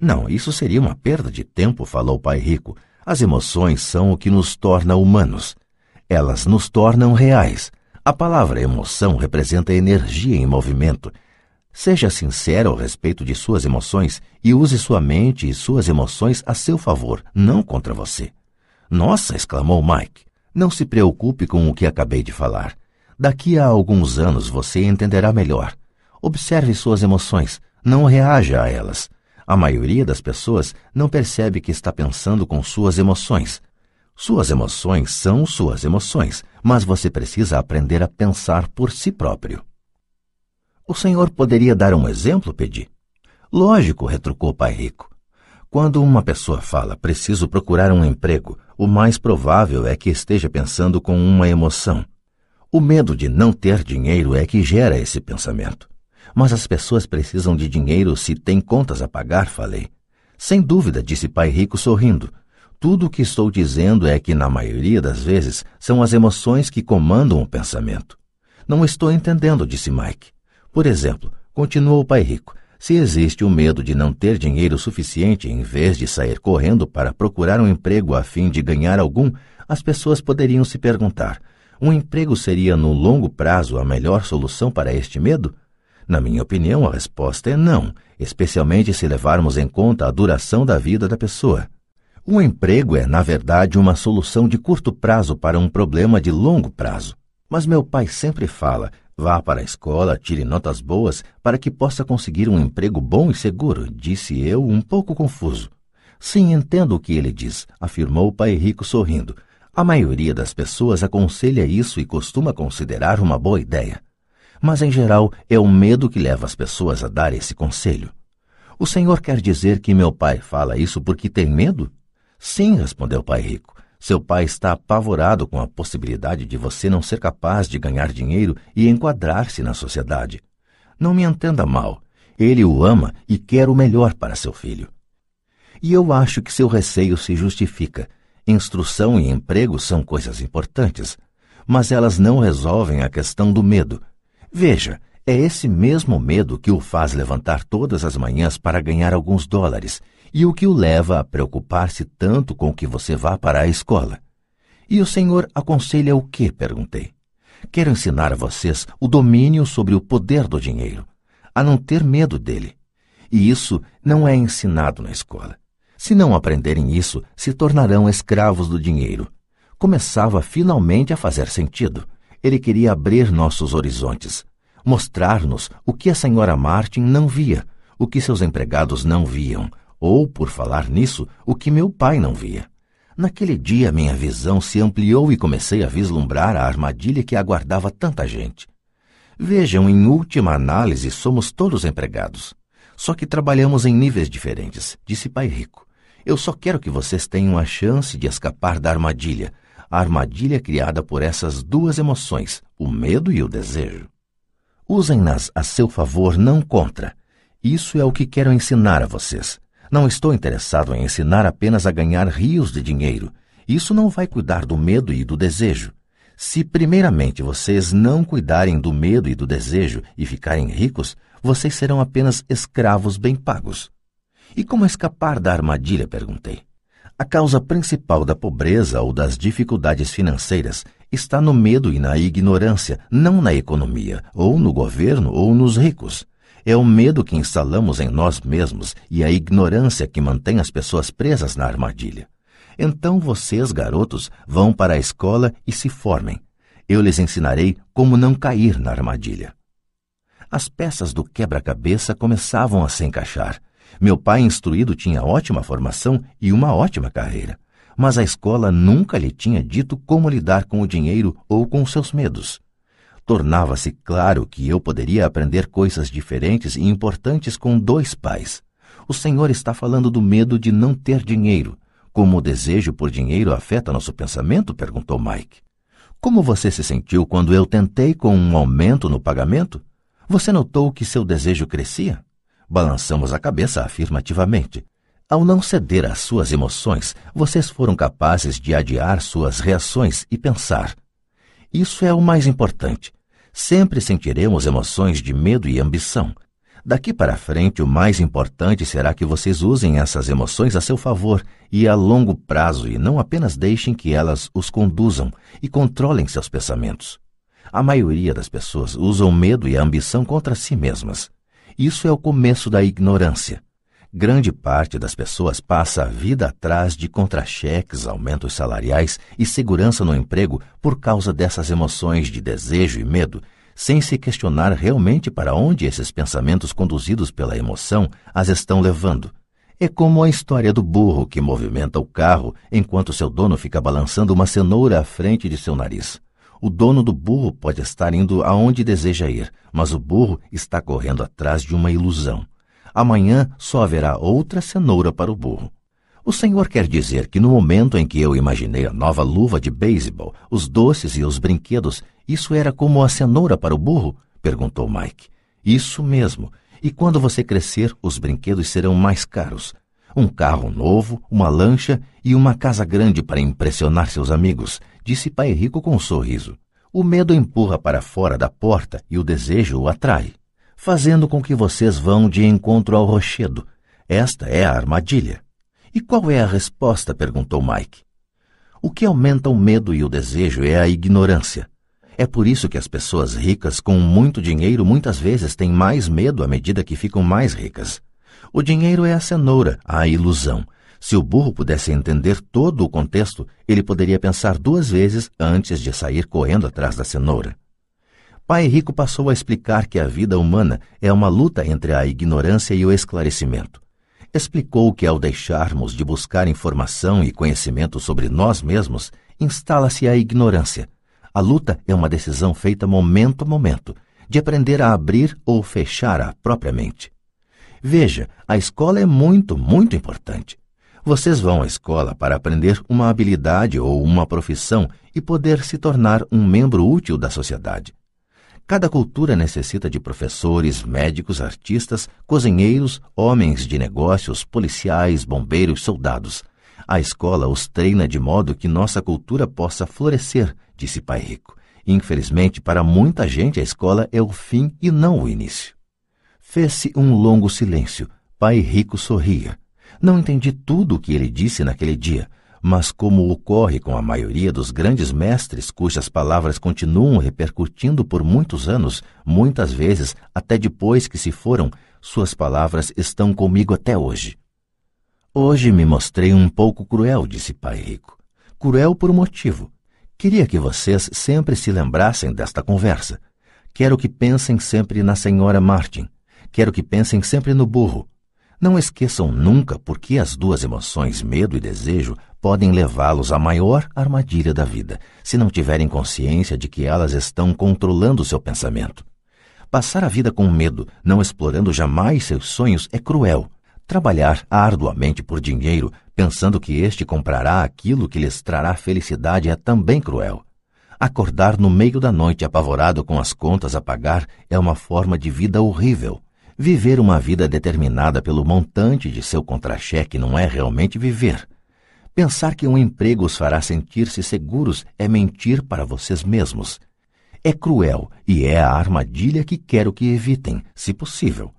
[SPEAKER 2] Não, isso seria uma perda de tempo, falou o pai rico. As emoções são o que nos torna humanos. Elas nos tornam reais. A palavra emoção representa energia em movimento. Seja sincero ao respeito de suas emoções e use sua mente e suas emoções a seu favor, não contra você. Nossa! exclamou Mike. Não se preocupe com o que acabei de falar. Daqui a alguns anos você entenderá melhor. Observe suas emoções, não reaja a elas. A maioria das pessoas não percebe que está pensando com suas emoções. Suas emoções são suas emoções, mas você precisa aprender a pensar por si próprio. O senhor poderia dar um exemplo? pedi. Lógico, retrucou o pai rico. Quando uma pessoa fala preciso procurar um emprego, o mais provável é que esteja pensando com uma emoção. O medo de não ter dinheiro é que gera esse pensamento. Mas as pessoas precisam de dinheiro se têm contas a pagar, falei. Sem dúvida, disse pai rico sorrindo. Tudo o que estou dizendo é que, na maioria das vezes, são as emoções que comandam o pensamento. Não estou entendendo, disse Mike. Por exemplo, continuou o pai rico, se existe o medo de não ter dinheiro suficiente em vez de sair correndo para procurar um emprego a fim de ganhar algum, as pessoas poderiam se perguntar: um emprego seria no longo prazo a melhor solução para este medo? Na minha opinião, a resposta é não, especialmente se levarmos em conta a duração da vida da pessoa. Um emprego é, na verdade, uma solução de curto prazo para um problema de longo prazo. Mas meu pai sempre fala: vá para a escola, tire notas boas para que possa conseguir um emprego bom e seguro, disse eu, um pouco confuso. Sim, entendo o que ele diz, afirmou o pai rico sorrindo. A maioria das pessoas aconselha isso e costuma considerar uma boa ideia mas em geral é o medo que leva as pessoas a dar esse conselho. O senhor quer dizer que meu pai fala isso porque tem medo? Sim, respondeu o pai rico. Seu pai está apavorado com a possibilidade de você não ser capaz de ganhar dinheiro e enquadrar-se na sociedade. Não me entenda mal. Ele o ama e quer o melhor para seu filho. E eu acho que seu receio se justifica. Instrução e emprego são coisas importantes, mas elas não resolvem a questão do medo, Veja, é esse mesmo medo que o faz levantar todas as manhãs para ganhar alguns dólares e o que o leva a preocupar-se tanto com que você vá para a escola. E o senhor aconselha o que? perguntei. Quero ensinar a vocês o domínio sobre o poder do dinheiro, a não ter medo dele. E isso não é ensinado na escola. Se não aprenderem isso, se tornarão escravos do dinheiro. Começava finalmente a fazer sentido. Ele queria abrir nossos horizontes, mostrar-nos o que a senhora Martin não via, o que seus empregados não viam, ou, por falar nisso, o que meu pai não via. Naquele dia minha visão se ampliou e comecei a vislumbrar a armadilha que aguardava tanta gente. Vejam, em última análise, somos todos empregados. Só que trabalhamos em níveis diferentes, disse Pai Rico. Eu só quero que vocês tenham a chance de escapar da armadilha, a armadilha criada por essas duas emoções, o medo e o desejo. Usem-nas a seu favor, não contra. Isso é o que quero ensinar a vocês. Não estou interessado em ensinar apenas a ganhar rios de dinheiro. Isso não vai cuidar do medo e do desejo. Se primeiramente vocês não cuidarem do medo e do desejo e ficarem ricos, vocês serão apenas escravos bem pagos. E como escapar da armadilha? perguntei. A causa principal da pobreza ou das dificuldades financeiras está no medo e na ignorância, não na economia, ou no governo, ou nos ricos. É o medo que instalamos em nós mesmos e a ignorância que mantém as pessoas presas na armadilha. Então vocês, garotos, vão para a escola e se formem. Eu lhes ensinarei como não cair na armadilha. As peças do quebra-cabeça começavam a se encaixar. Meu pai, instruído, tinha ótima formação e uma ótima carreira, mas a escola nunca lhe tinha dito como lidar com o dinheiro ou com seus medos. Tornava-se claro que eu poderia aprender coisas diferentes e importantes com dois pais. O senhor está falando do medo de não ter dinheiro. Como o desejo por dinheiro afeta nosso pensamento? perguntou Mike. Como você se sentiu quando eu tentei com um aumento no pagamento? Você notou que seu desejo crescia? Balançamos a cabeça afirmativamente. Ao não ceder às suas emoções, vocês foram capazes de adiar suas reações e pensar. Isso é o mais importante. Sempre sentiremos emoções de medo e ambição. Daqui para frente, o mais importante será que vocês usem essas emoções a seu favor e a longo prazo e não apenas deixem que elas os conduzam e controlem seus pensamentos. A maioria das pessoas usam medo e ambição contra si mesmas. Isso é o começo da ignorância. Grande parte das pessoas passa a vida atrás de contra-cheques, aumentos salariais e segurança no emprego por causa dessas emoções de desejo e medo, sem se questionar realmente para onde esses pensamentos conduzidos pela emoção as estão levando. É como a história do burro que movimenta o carro enquanto seu dono fica balançando uma cenoura à frente de seu nariz. O dono do burro pode estar indo aonde deseja ir, mas o burro está correndo atrás de uma ilusão. Amanhã só haverá outra cenoura para o burro. O senhor quer dizer que no momento em que eu imaginei a nova luva de beisebol, os doces e os brinquedos, isso era como a cenoura para o burro? perguntou Mike. Isso mesmo. E quando você crescer, os brinquedos serão mais caros. Um carro novo, uma lancha e uma casa grande para impressionar seus amigos, disse Pai Rico com um sorriso. O medo empurra para fora da porta e o desejo o atrai, fazendo com que vocês vão de encontro ao rochedo. Esta é a armadilha. E qual é a resposta? perguntou Mike. O que aumenta o medo e o desejo é a ignorância. É por isso que as pessoas ricas com muito dinheiro muitas vezes têm mais medo à medida que ficam mais ricas. O dinheiro é a cenoura, a ilusão. Se o burro pudesse entender todo o contexto, ele poderia pensar duas vezes antes de sair correndo atrás da cenoura. Pai Rico passou a explicar que a vida humana é uma luta entre a ignorância e o esclarecimento explicou que ao deixarmos de buscar informação e conhecimento sobre nós mesmos, instala-se a ignorância. A luta é uma decisão feita momento a momento, de aprender a abrir ou fechar a própria mente. Veja, a escola é muito, muito importante. Vocês vão à escola para aprender uma habilidade ou uma profissão e poder se tornar um membro útil da sociedade. Cada cultura necessita de professores, médicos, artistas, cozinheiros, homens de negócios, policiais, bombeiros, soldados. A escola os treina de modo que nossa cultura possa florescer, disse Pai Rico. Infelizmente, para muita gente, a escola é o fim e não o início. Fez-se um longo silêncio. Pai Rico sorria. Não entendi tudo o que ele disse naquele dia, mas como ocorre com a maioria dos grandes mestres cujas palavras continuam repercutindo por muitos anos, muitas vezes até depois que se foram, suas palavras estão comigo até hoje. Hoje me mostrei um pouco cruel, disse Pai Rico. Cruel por um motivo. Queria que vocês sempre se lembrassem desta conversa. Quero que pensem sempre na senhora Martin. Quero que pensem sempre no burro. Não esqueçam nunca porque as duas emoções, medo e desejo, podem levá-los à maior armadilha da vida, se não tiverem consciência de que elas estão controlando seu pensamento. Passar a vida com medo, não explorando jamais seus sonhos, é cruel. Trabalhar arduamente por dinheiro, pensando que este comprará aquilo que lhes trará felicidade, é também cruel. Acordar no meio da noite apavorado com as contas a pagar é uma forma de vida horrível. Viver uma vida determinada pelo montante de seu contra-cheque não é realmente viver. Pensar que um emprego os fará sentir-se seguros é mentir para vocês mesmos. É cruel e é a armadilha que quero que evitem, se possível.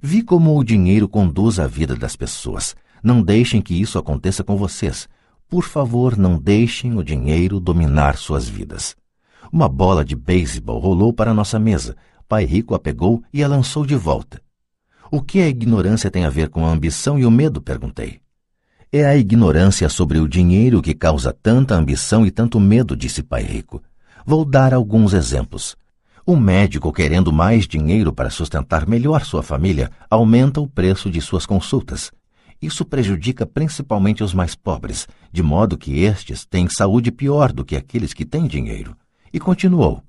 [SPEAKER 2] Vi como o dinheiro conduz a vida das pessoas. Não deixem que isso aconteça com vocês. Por favor, não deixem o dinheiro dominar suas vidas. Uma bola de beisebol rolou para nossa mesa, Pai Rico a pegou e a lançou de volta. O que a ignorância tem a ver com a ambição e o medo? perguntei. É a ignorância sobre o dinheiro que causa tanta ambição e tanto medo, disse Pai Rico. Vou dar alguns exemplos. Um médico querendo mais dinheiro para sustentar melhor sua família aumenta o preço de suas consultas. Isso prejudica principalmente os mais pobres, de modo que estes têm saúde pior do que aqueles que têm dinheiro. E continuou: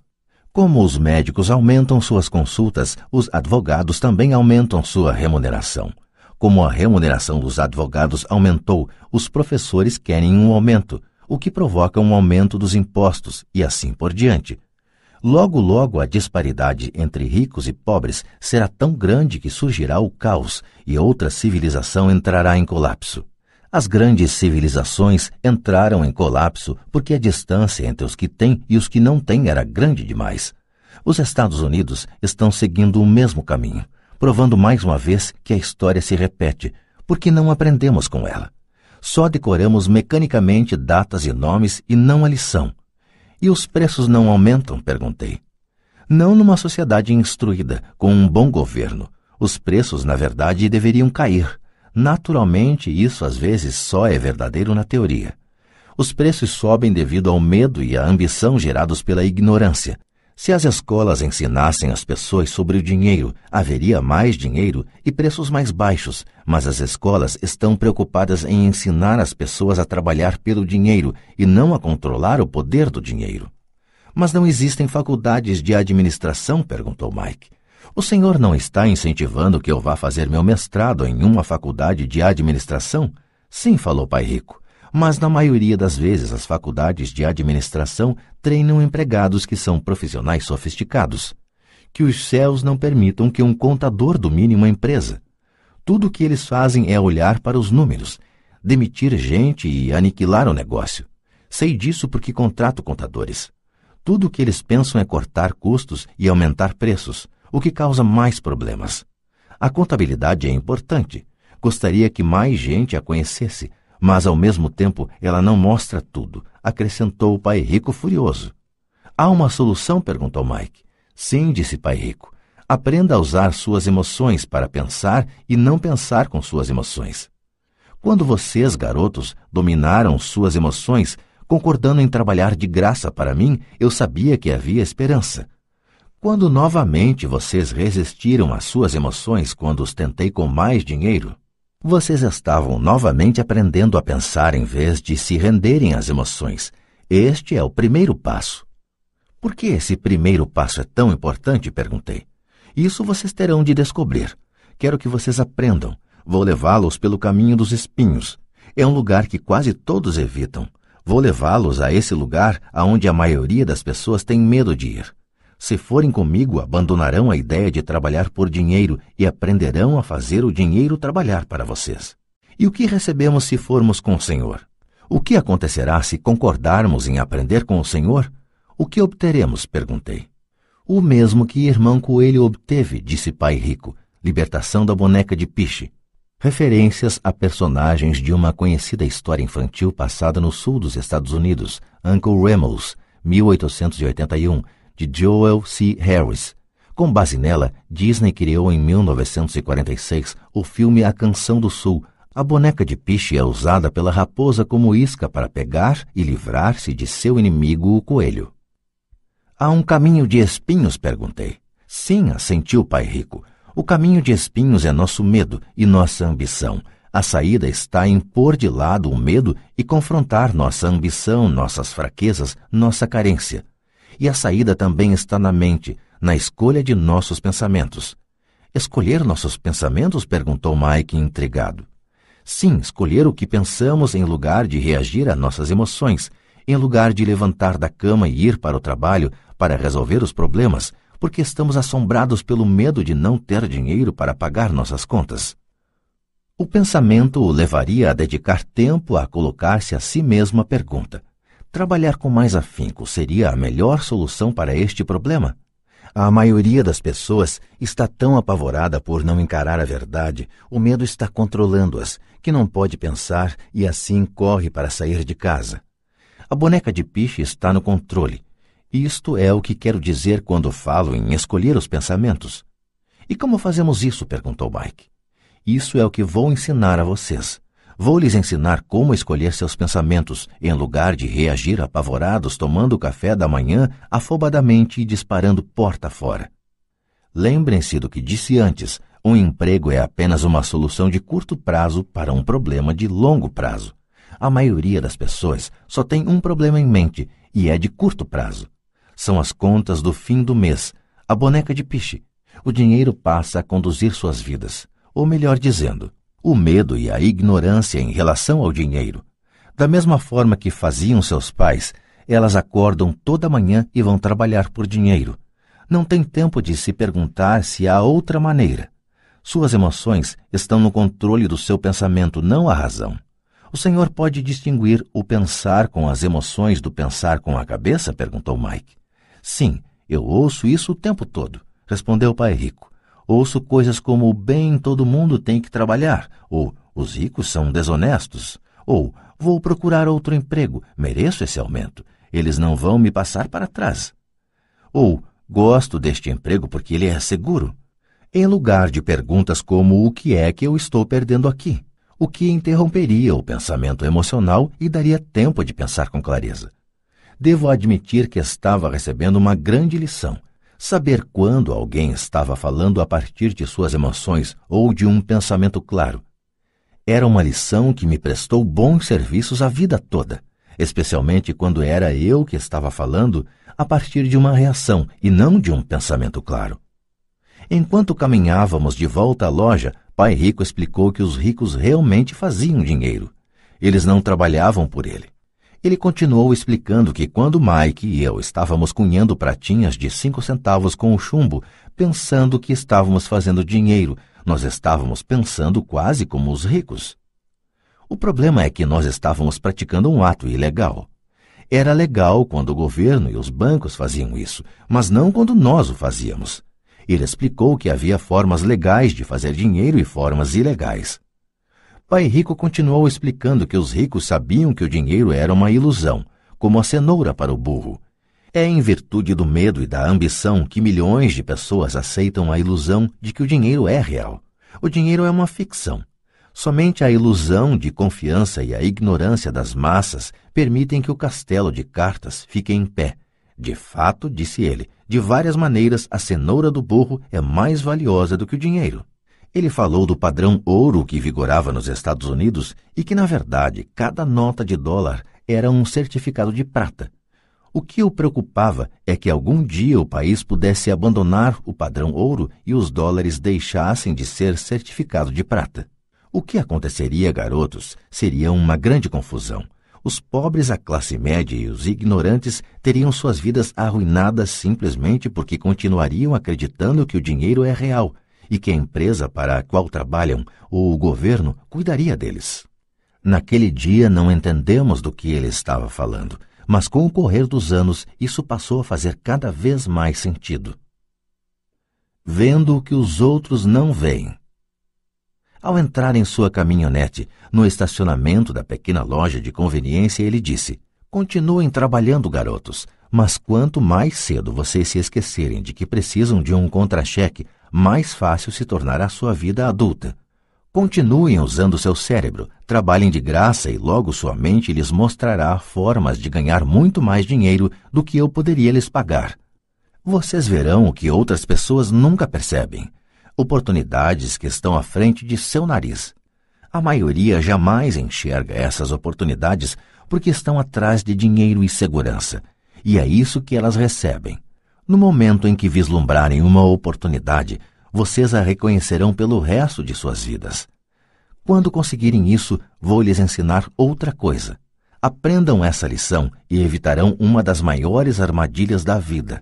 [SPEAKER 2] como os médicos aumentam suas consultas, os advogados também aumentam sua remuneração. Como a remuneração dos advogados aumentou, os professores querem um aumento, o que provoca um aumento dos impostos e assim por diante. Logo, logo a disparidade entre ricos e pobres será tão grande que surgirá o caos e outra civilização entrará em colapso. As grandes civilizações entraram em colapso porque a distância entre os que têm e os que não têm era grande demais. Os Estados Unidos estão seguindo o mesmo caminho, provando mais uma vez que a história se repete, porque não aprendemos com ela. Só decoramos mecanicamente datas e nomes e não a lição. E os preços não aumentam? perguntei. Não numa sociedade instruída, com um bom governo. Os preços, na verdade, deveriam cair Naturalmente, isso às vezes só é verdadeiro na teoria. Os preços sobem devido ao medo e à ambição gerados pela ignorância. Se as escolas ensinassem as pessoas sobre o dinheiro, haveria mais dinheiro e preços mais baixos, mas as escolas estão preocupadas em ensinar as pessoas a trabalhar pelo dinheiro e não a controlar o poder do dinheiro. Mas não existem faculdades de administração? perguntou Mike. O senhor não está incentivando que eu vá fazer meu mestrado em uma faculdade de administração? Sim, falou Pai Rico. Mas na maioria das vezes as faculdades de administração treinam empregados que são profissionais sofisticados. Que os céus não permitam que um contador domine uma empresa. Tudo o que eles fazem é olhar para os números, demitir gente e aniquilar o negócio. Sei disso porque contrato contadores. Tudo o que eles pensam é cortar custos e aumentar preços, o que causa mais problemas. A contabilidade é importante. Gostaria que mais gente a conhecesse, mas ao mesmo tempo ela não mostra tudo, acrescentou o pai rico furioso. Há uma solução? perguntou Mike. Sim, disse pai rico. Aprenda a usar suas emoções para pensar e não pensar com suas emoções. Quando vocês, garotos, dominaram suas emoções, concordando em trabalhar de graça para mim, eu sabia que havia esperança. Quando novamente vocês resistiram às suas emoções quando os tentei com mais dinheiro, vocês estavam novamente aprendendo a pensar em vez de se renderem às emoções. Este é o primeiro passo. Por que esse primeiro passo é tão importante? perguntei. Isso vocês terão de descobrir. Quero que vocês aprendam. Vou levá-los pelo caminho dos espinhos. É um lugar que quase todos evitam. Vou levá-los a esse lugar aonde a maioria das pessoas tem medo de ir. Se forem comigo, abandonarão a ideia de trabalhar por dinheiro e aprenderão a fazer o dinheiro trabalhar para vocês. E o que recebemos se formos com o Senhor? O que acontecerá se concordarmos em aprender com o Senhor? O que obteremos? perguntei. O mesmo que irmão Coelho obteve, disse pai rico, libertação da boneca de piche. Referências a personagens de uma conhecida história infantil passada no sul dos Estados Unidos, Uncle Remus, 1881, de Joel C. Harris. Com base nela, Disney criou em 1946 o filme A Canção do Sul. A boneca de piche é usada pela raposa como isca para pegar e livrar-se de seu inimigo, o coelho. Há um caminho de espinhos? perguntei. Sim, assentiu o pai rico. O caminho de espinhos é nosso medo e nossa ambição. A saída está em pôr de lado o medo e confrontar nossa ambição, nossas fraquezas, nossa carência. E a saída também está na mente, na escolha de nossos pensamentos. Escolher nossos pensamentos? perguntou Mike intrigado. Sim, escolher o que pensamos em lugar de reagir a nossas emoções, em lugar de levantar da cama e ir para o trabalho para resolver os problemas, porque estamos assombrados pelo medo de não ter dinheiro para pagar nossas contas. O pensamento o levaria a dedicar tempo a colocar-se a si mesmo a pergunta: Trabalhar com mais afinco seria a melhor solução para este problema? A maioria das pessoas está tão apavorada por não encarar a verdade, o medo está controlando-as, que não pode pensar e assim corre para sair de casa. A boneca de piche está no controle. Isto é o que quero dizer quando falo em escolher os pensamentos. E como fazemos isso? perguntou Mike. Isso é o que vou ensinar a vocês. Vou lhes ensinar como escolher seus pensamentos, em lugar de reagir apavorados tomando o café da manhã afobadamente e disparando porta fora. Lembrem-se do que disse antes: um emprego é apenas uma solução de curto prazo para um problema de longo prazo. A maioria das pessoas só tem um problema em mente e é de curto prazo. São as contas do fim do mês, a boneca de piche. O dinheiro passa a conduzir suas vidas. Ou melhor dizendo, o medo e a ignorância em relação ao dinheiro. Da mesma forma que faziam seus pais, elas acordam toda manhã e vão trabalhar por dinheiro. Não tem tempo de se perguntar se há outra maneira. Suas emoções estão no controle do seu pensamento, não a razão. O senhor pode distinguir o pensar com as emoções do pensar com a cabeça? perguntou Mike. Sim, eu ouço isso o tempo todo, respondeu o pai rico. Ouço coisas como bem todo mundo tem que trabalhar, ou os ricos são desonestos, ou vou procurar outro emprego, mereço esse aumento, eles não vão me passar para trás. Ou gosto deste emprego porque ele é seguro. Em lugar de perguntas como o que é que eu estou perdendo aqui, o que interromperia o pensamento emocional e daria tempo de pensar com clareza. Devo admitir que estava recebendo uma grande lição Saber quando alguém estava falando a partir de suas emoções ou de um pensamento claro. Era uma lição que me prestou bons serviços a vida toda, especialmente quando era eu que estava falando, a partir de uma reação e não de um pensamento claro. Enquanto caminhávamos de volta à loja, Pai Rico explicou que os ricos realmente faziam dinheiro. Eles não trabalhavam por ele. Ele continuou explicando que quando Mike e eu estávamos cunhando pratinhas de cinco centavos com o chumbo, pensando que estávamos fazendo dinheiro, nós estávamos pensando quase como os ricos. O problema é que nós estávamos praticando um ato ilegal. Era legal quando o governo e os bancos faziam isso, mas não quando nós o fazíamos. Ele explicou que havia formas legais de fazer dinheiro e formas ilegais. Pai Rico continuou explicando que os ricos sabiam que o dinheiro era uma ilusão, como a cenoura para o burro. É em virtude do medo e da ambição que milhões de pessoas aceitam a ilusão de que o dinheiro é real. O dinheiro é uma ficção. Somente a ilusão de confiança e a ignorância das massas permitem que o castelo de cartas fique em pé. De fato, disse ele, de várias maneiras a cenoura do burro é mais valiosa do que o dinheiro. Ele falou do padrão ouro que vigorava nos Estados Unidos e que, na verdade, cada nota de dólar era um certificado de prata. O que o preocupava é que algum dia o país pudesse abandonar o padrão ouro e os dólares deixassem de ser certificado de prata. O que aconteceria, garotos, seria uma grande confusão. Os pobres, a classe média e os ignorantes teriam suas vidas arruinadas simplesmente porque continuariam acreditando que o dinheiro é real e que a empresa para a qual trabalham ou o governo cuidaria deles. Naquele dia não entendemos do que ele estava falando, mas com o correr dos anos isso passou a fazer cada vez mais sentido. Vendo o que os outros não veem. Ao entrar em sua caminhonete, no estacionamento da pequena loja de conveniência, ele disse: Continuem trabalhando, garotos, mas quanto mais cedo vocês se esquecerem de que precisam de um contra-cheque, mais fácil se tornará a sua vida adulta. Continuem usando seu cérebro, trabalhem de graça e logo sua mente lhes mostrará formas de ganhar muito mais dinheiro do que eu poderia lhes pagar. Vocês verão o que outras pessoas nunca percebem oportunidades que estão à frente de seu nariz. A maioria jamais enxerga essas oportunidades porque estão atrás de dinheiro e segurança, e é isso que elas recebem. No momento em que vislumbrarem uma oportunidade, vocês a reconhecerão pelo resto de suas vidas. Quando conseguirem isso, vou lhes ensinar outra coisa. Aprendam essa lição e evitarão uma das maiores armadilhas da vida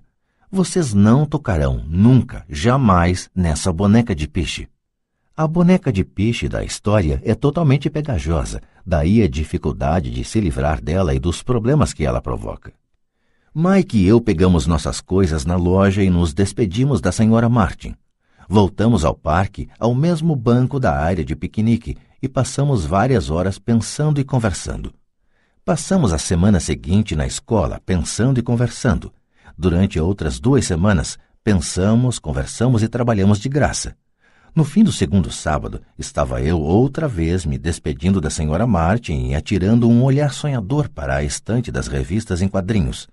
[SPEAKER 2] vocês não tocarão nunca, jamais, nessa boneca de peixe. A boneca de peixe da história é totalmente pegajosa, daí a dificuldade de se livrar dela e dos problemas que ela provoca. Mike e eu pegamos nossas coisas na loja e nos despedimos da senhora Martin. Voltamos ao parque, ao mesmo banco da área de piquenique, e passamos várias horas pensando e conversando. Passamos a semana seguinte na escola pensando e conversando, Durante outras duas semanas, pensamos, conversamos e trabalhamos de graça. No fim do segundo sábado, estava eu outra vez me despedindo da senhora Martin e atirando um olhar sonhador para a estante das revistas em quadrinhos.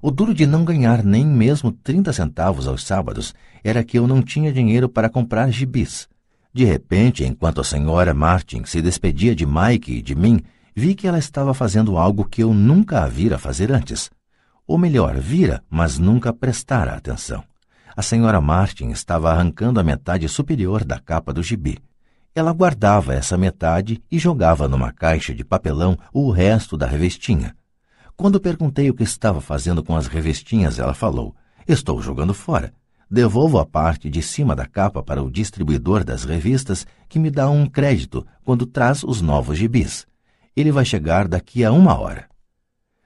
[SPEAKER 2] O duro de não ganhar nem mesmo trinta centavos aos sábados era que eu não tinha dinheiro para comprar gibis. De repente, enquanto a senhora Martin se despedia de Mike e de mim, vi que ela estava fazendo algo que eu nunca a vira fazer antes. Ou melhor, vira, mas nunca prestara atenção. A senhora Martin estava arrancando a metade superior da capa do gibi. Ela guardava essa metade e jogava numa caixa de papelão o resto da revestinha. Quando perguntei o que estava fazendo com as revestinhas, ela falou: Estou jogando fora. Devolvo a parte de cima da capa para o distribuidor das revistas, que me dá um crédito quando traz os novos gibis. Ele vai chegar daqui a uma hora.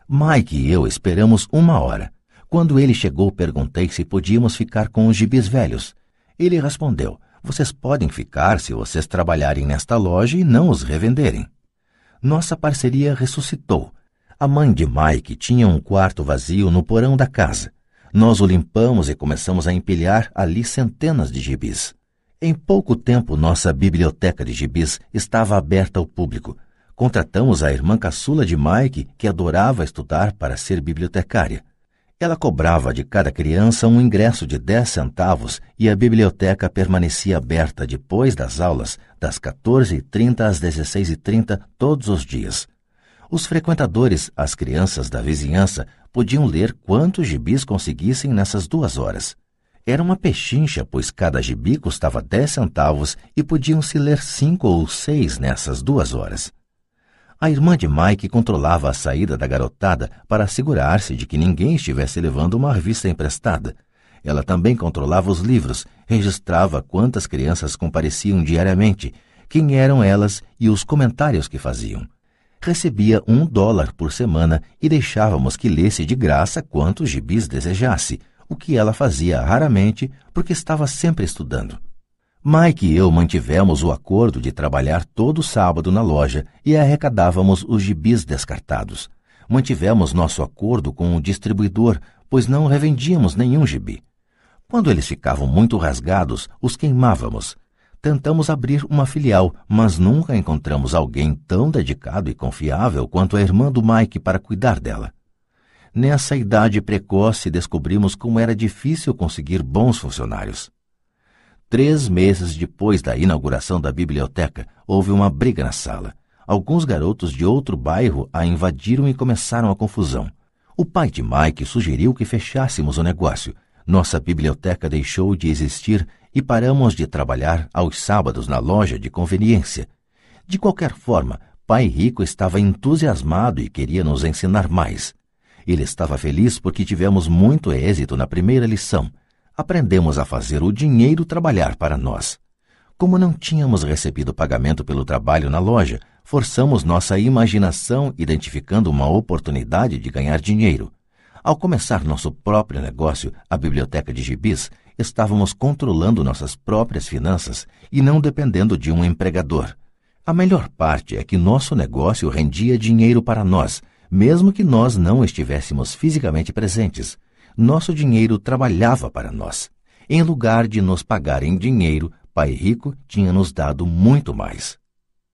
[SPEAKER 2] Mike e eu esperamos uma hora. Quando ele chegou, perguntei se podíamos ficar com os gibis velhos. Ele respondeu: Vocês podem ficar se vocês trabalharem nesta loja e não os revenderem. Nossa parceria ressuscitou. A mãe de Mike tinha um quarto vazio no porão da casa. Nós o limpamos e começamos a empilhar ali centenas de gibis. Em pouco tempo, nossa biblioteca de gibis estava aberta ao público. Contratamos a irmã caçula de Mike, que adorava estudar para ser bibliotecária. Ela cobrava de cada criança um ingresso de 10 centavos e a biblioteca permanecia aberta depois das aulas, das 14h30 às 16h30, todos os dias. Os frequentadores, as crianças da vizinhança, podiam ler quantos gibis conseguissem nessas duas horas. Era uma pechincha, pois cada gibi custava dez centavos e podiam-se ler cinco ou seis nessas duas horas. A irmã de Mike controlava a saída da garotada para assegurar-se de que ninguém estivesse levando uma revista emprestada. Ela também controlava os livros, registrava quantas crianças compareciam diariamente, quem eram elas e os comentários que faziam. Recebia um dólar por semana e deixávamos que lesse de graça quantos gibis desejasse, o que ela fazia raramente porque estava sempre estudando. Mike e eu mantivemos o acordo de trabalhar todo sábado na loja e arrecadávamos os gibis descartados. Mantivemos nosso acordo com o distribuidor, pois não revendíamos nenhum gibi. Quando eles ficavam muito rasgados, os queimávamos. Tentamos abrir uma filial, mas nunca encontramos alguém tão dedicado e confiável quanto a irmã do Mike para cuidar dela. Nessa idade precoce, descobrimos como era difícil conseguir bons funcionários. Três meses depois da inauguração da biblioteca, houve uma briga na sala. Alguns garotos de outro bairro a invadiram e começaram a confusão. O pai de Mike sugeriu que fechássemos o negócio. Nossa biblioteca deixou de existir e paramos de trabalhar aos sábados na loja de conveniência. De qualquer forma, Pai Rico estava entusiasmado e queria nos ensinar mais. Ele estava feliz porque tivemos muito êxito na primeira lição. Aprendemos a fazer o dinheiro trabalhar para nós. Como não tínhamos recebido pagamento pelo trabalho na loja, forçamos nossa imaginação identificando uma oportunidade de ganhar dinheiro. Ao começar nosso próprio negócio, a biblioteca de gibis, estávamos controlando nossas próprias finanças e não dependendo de um empregador. A melhor parte é que nosso negócio rendia dinheiro para nós, mesmo que nós não estivéssemos fisicamente presentes. Nosso dinheiro trabalhava para nós. Em lugar de nos pagar em dinheiro, Pai Rico tinha nos dado muito mais.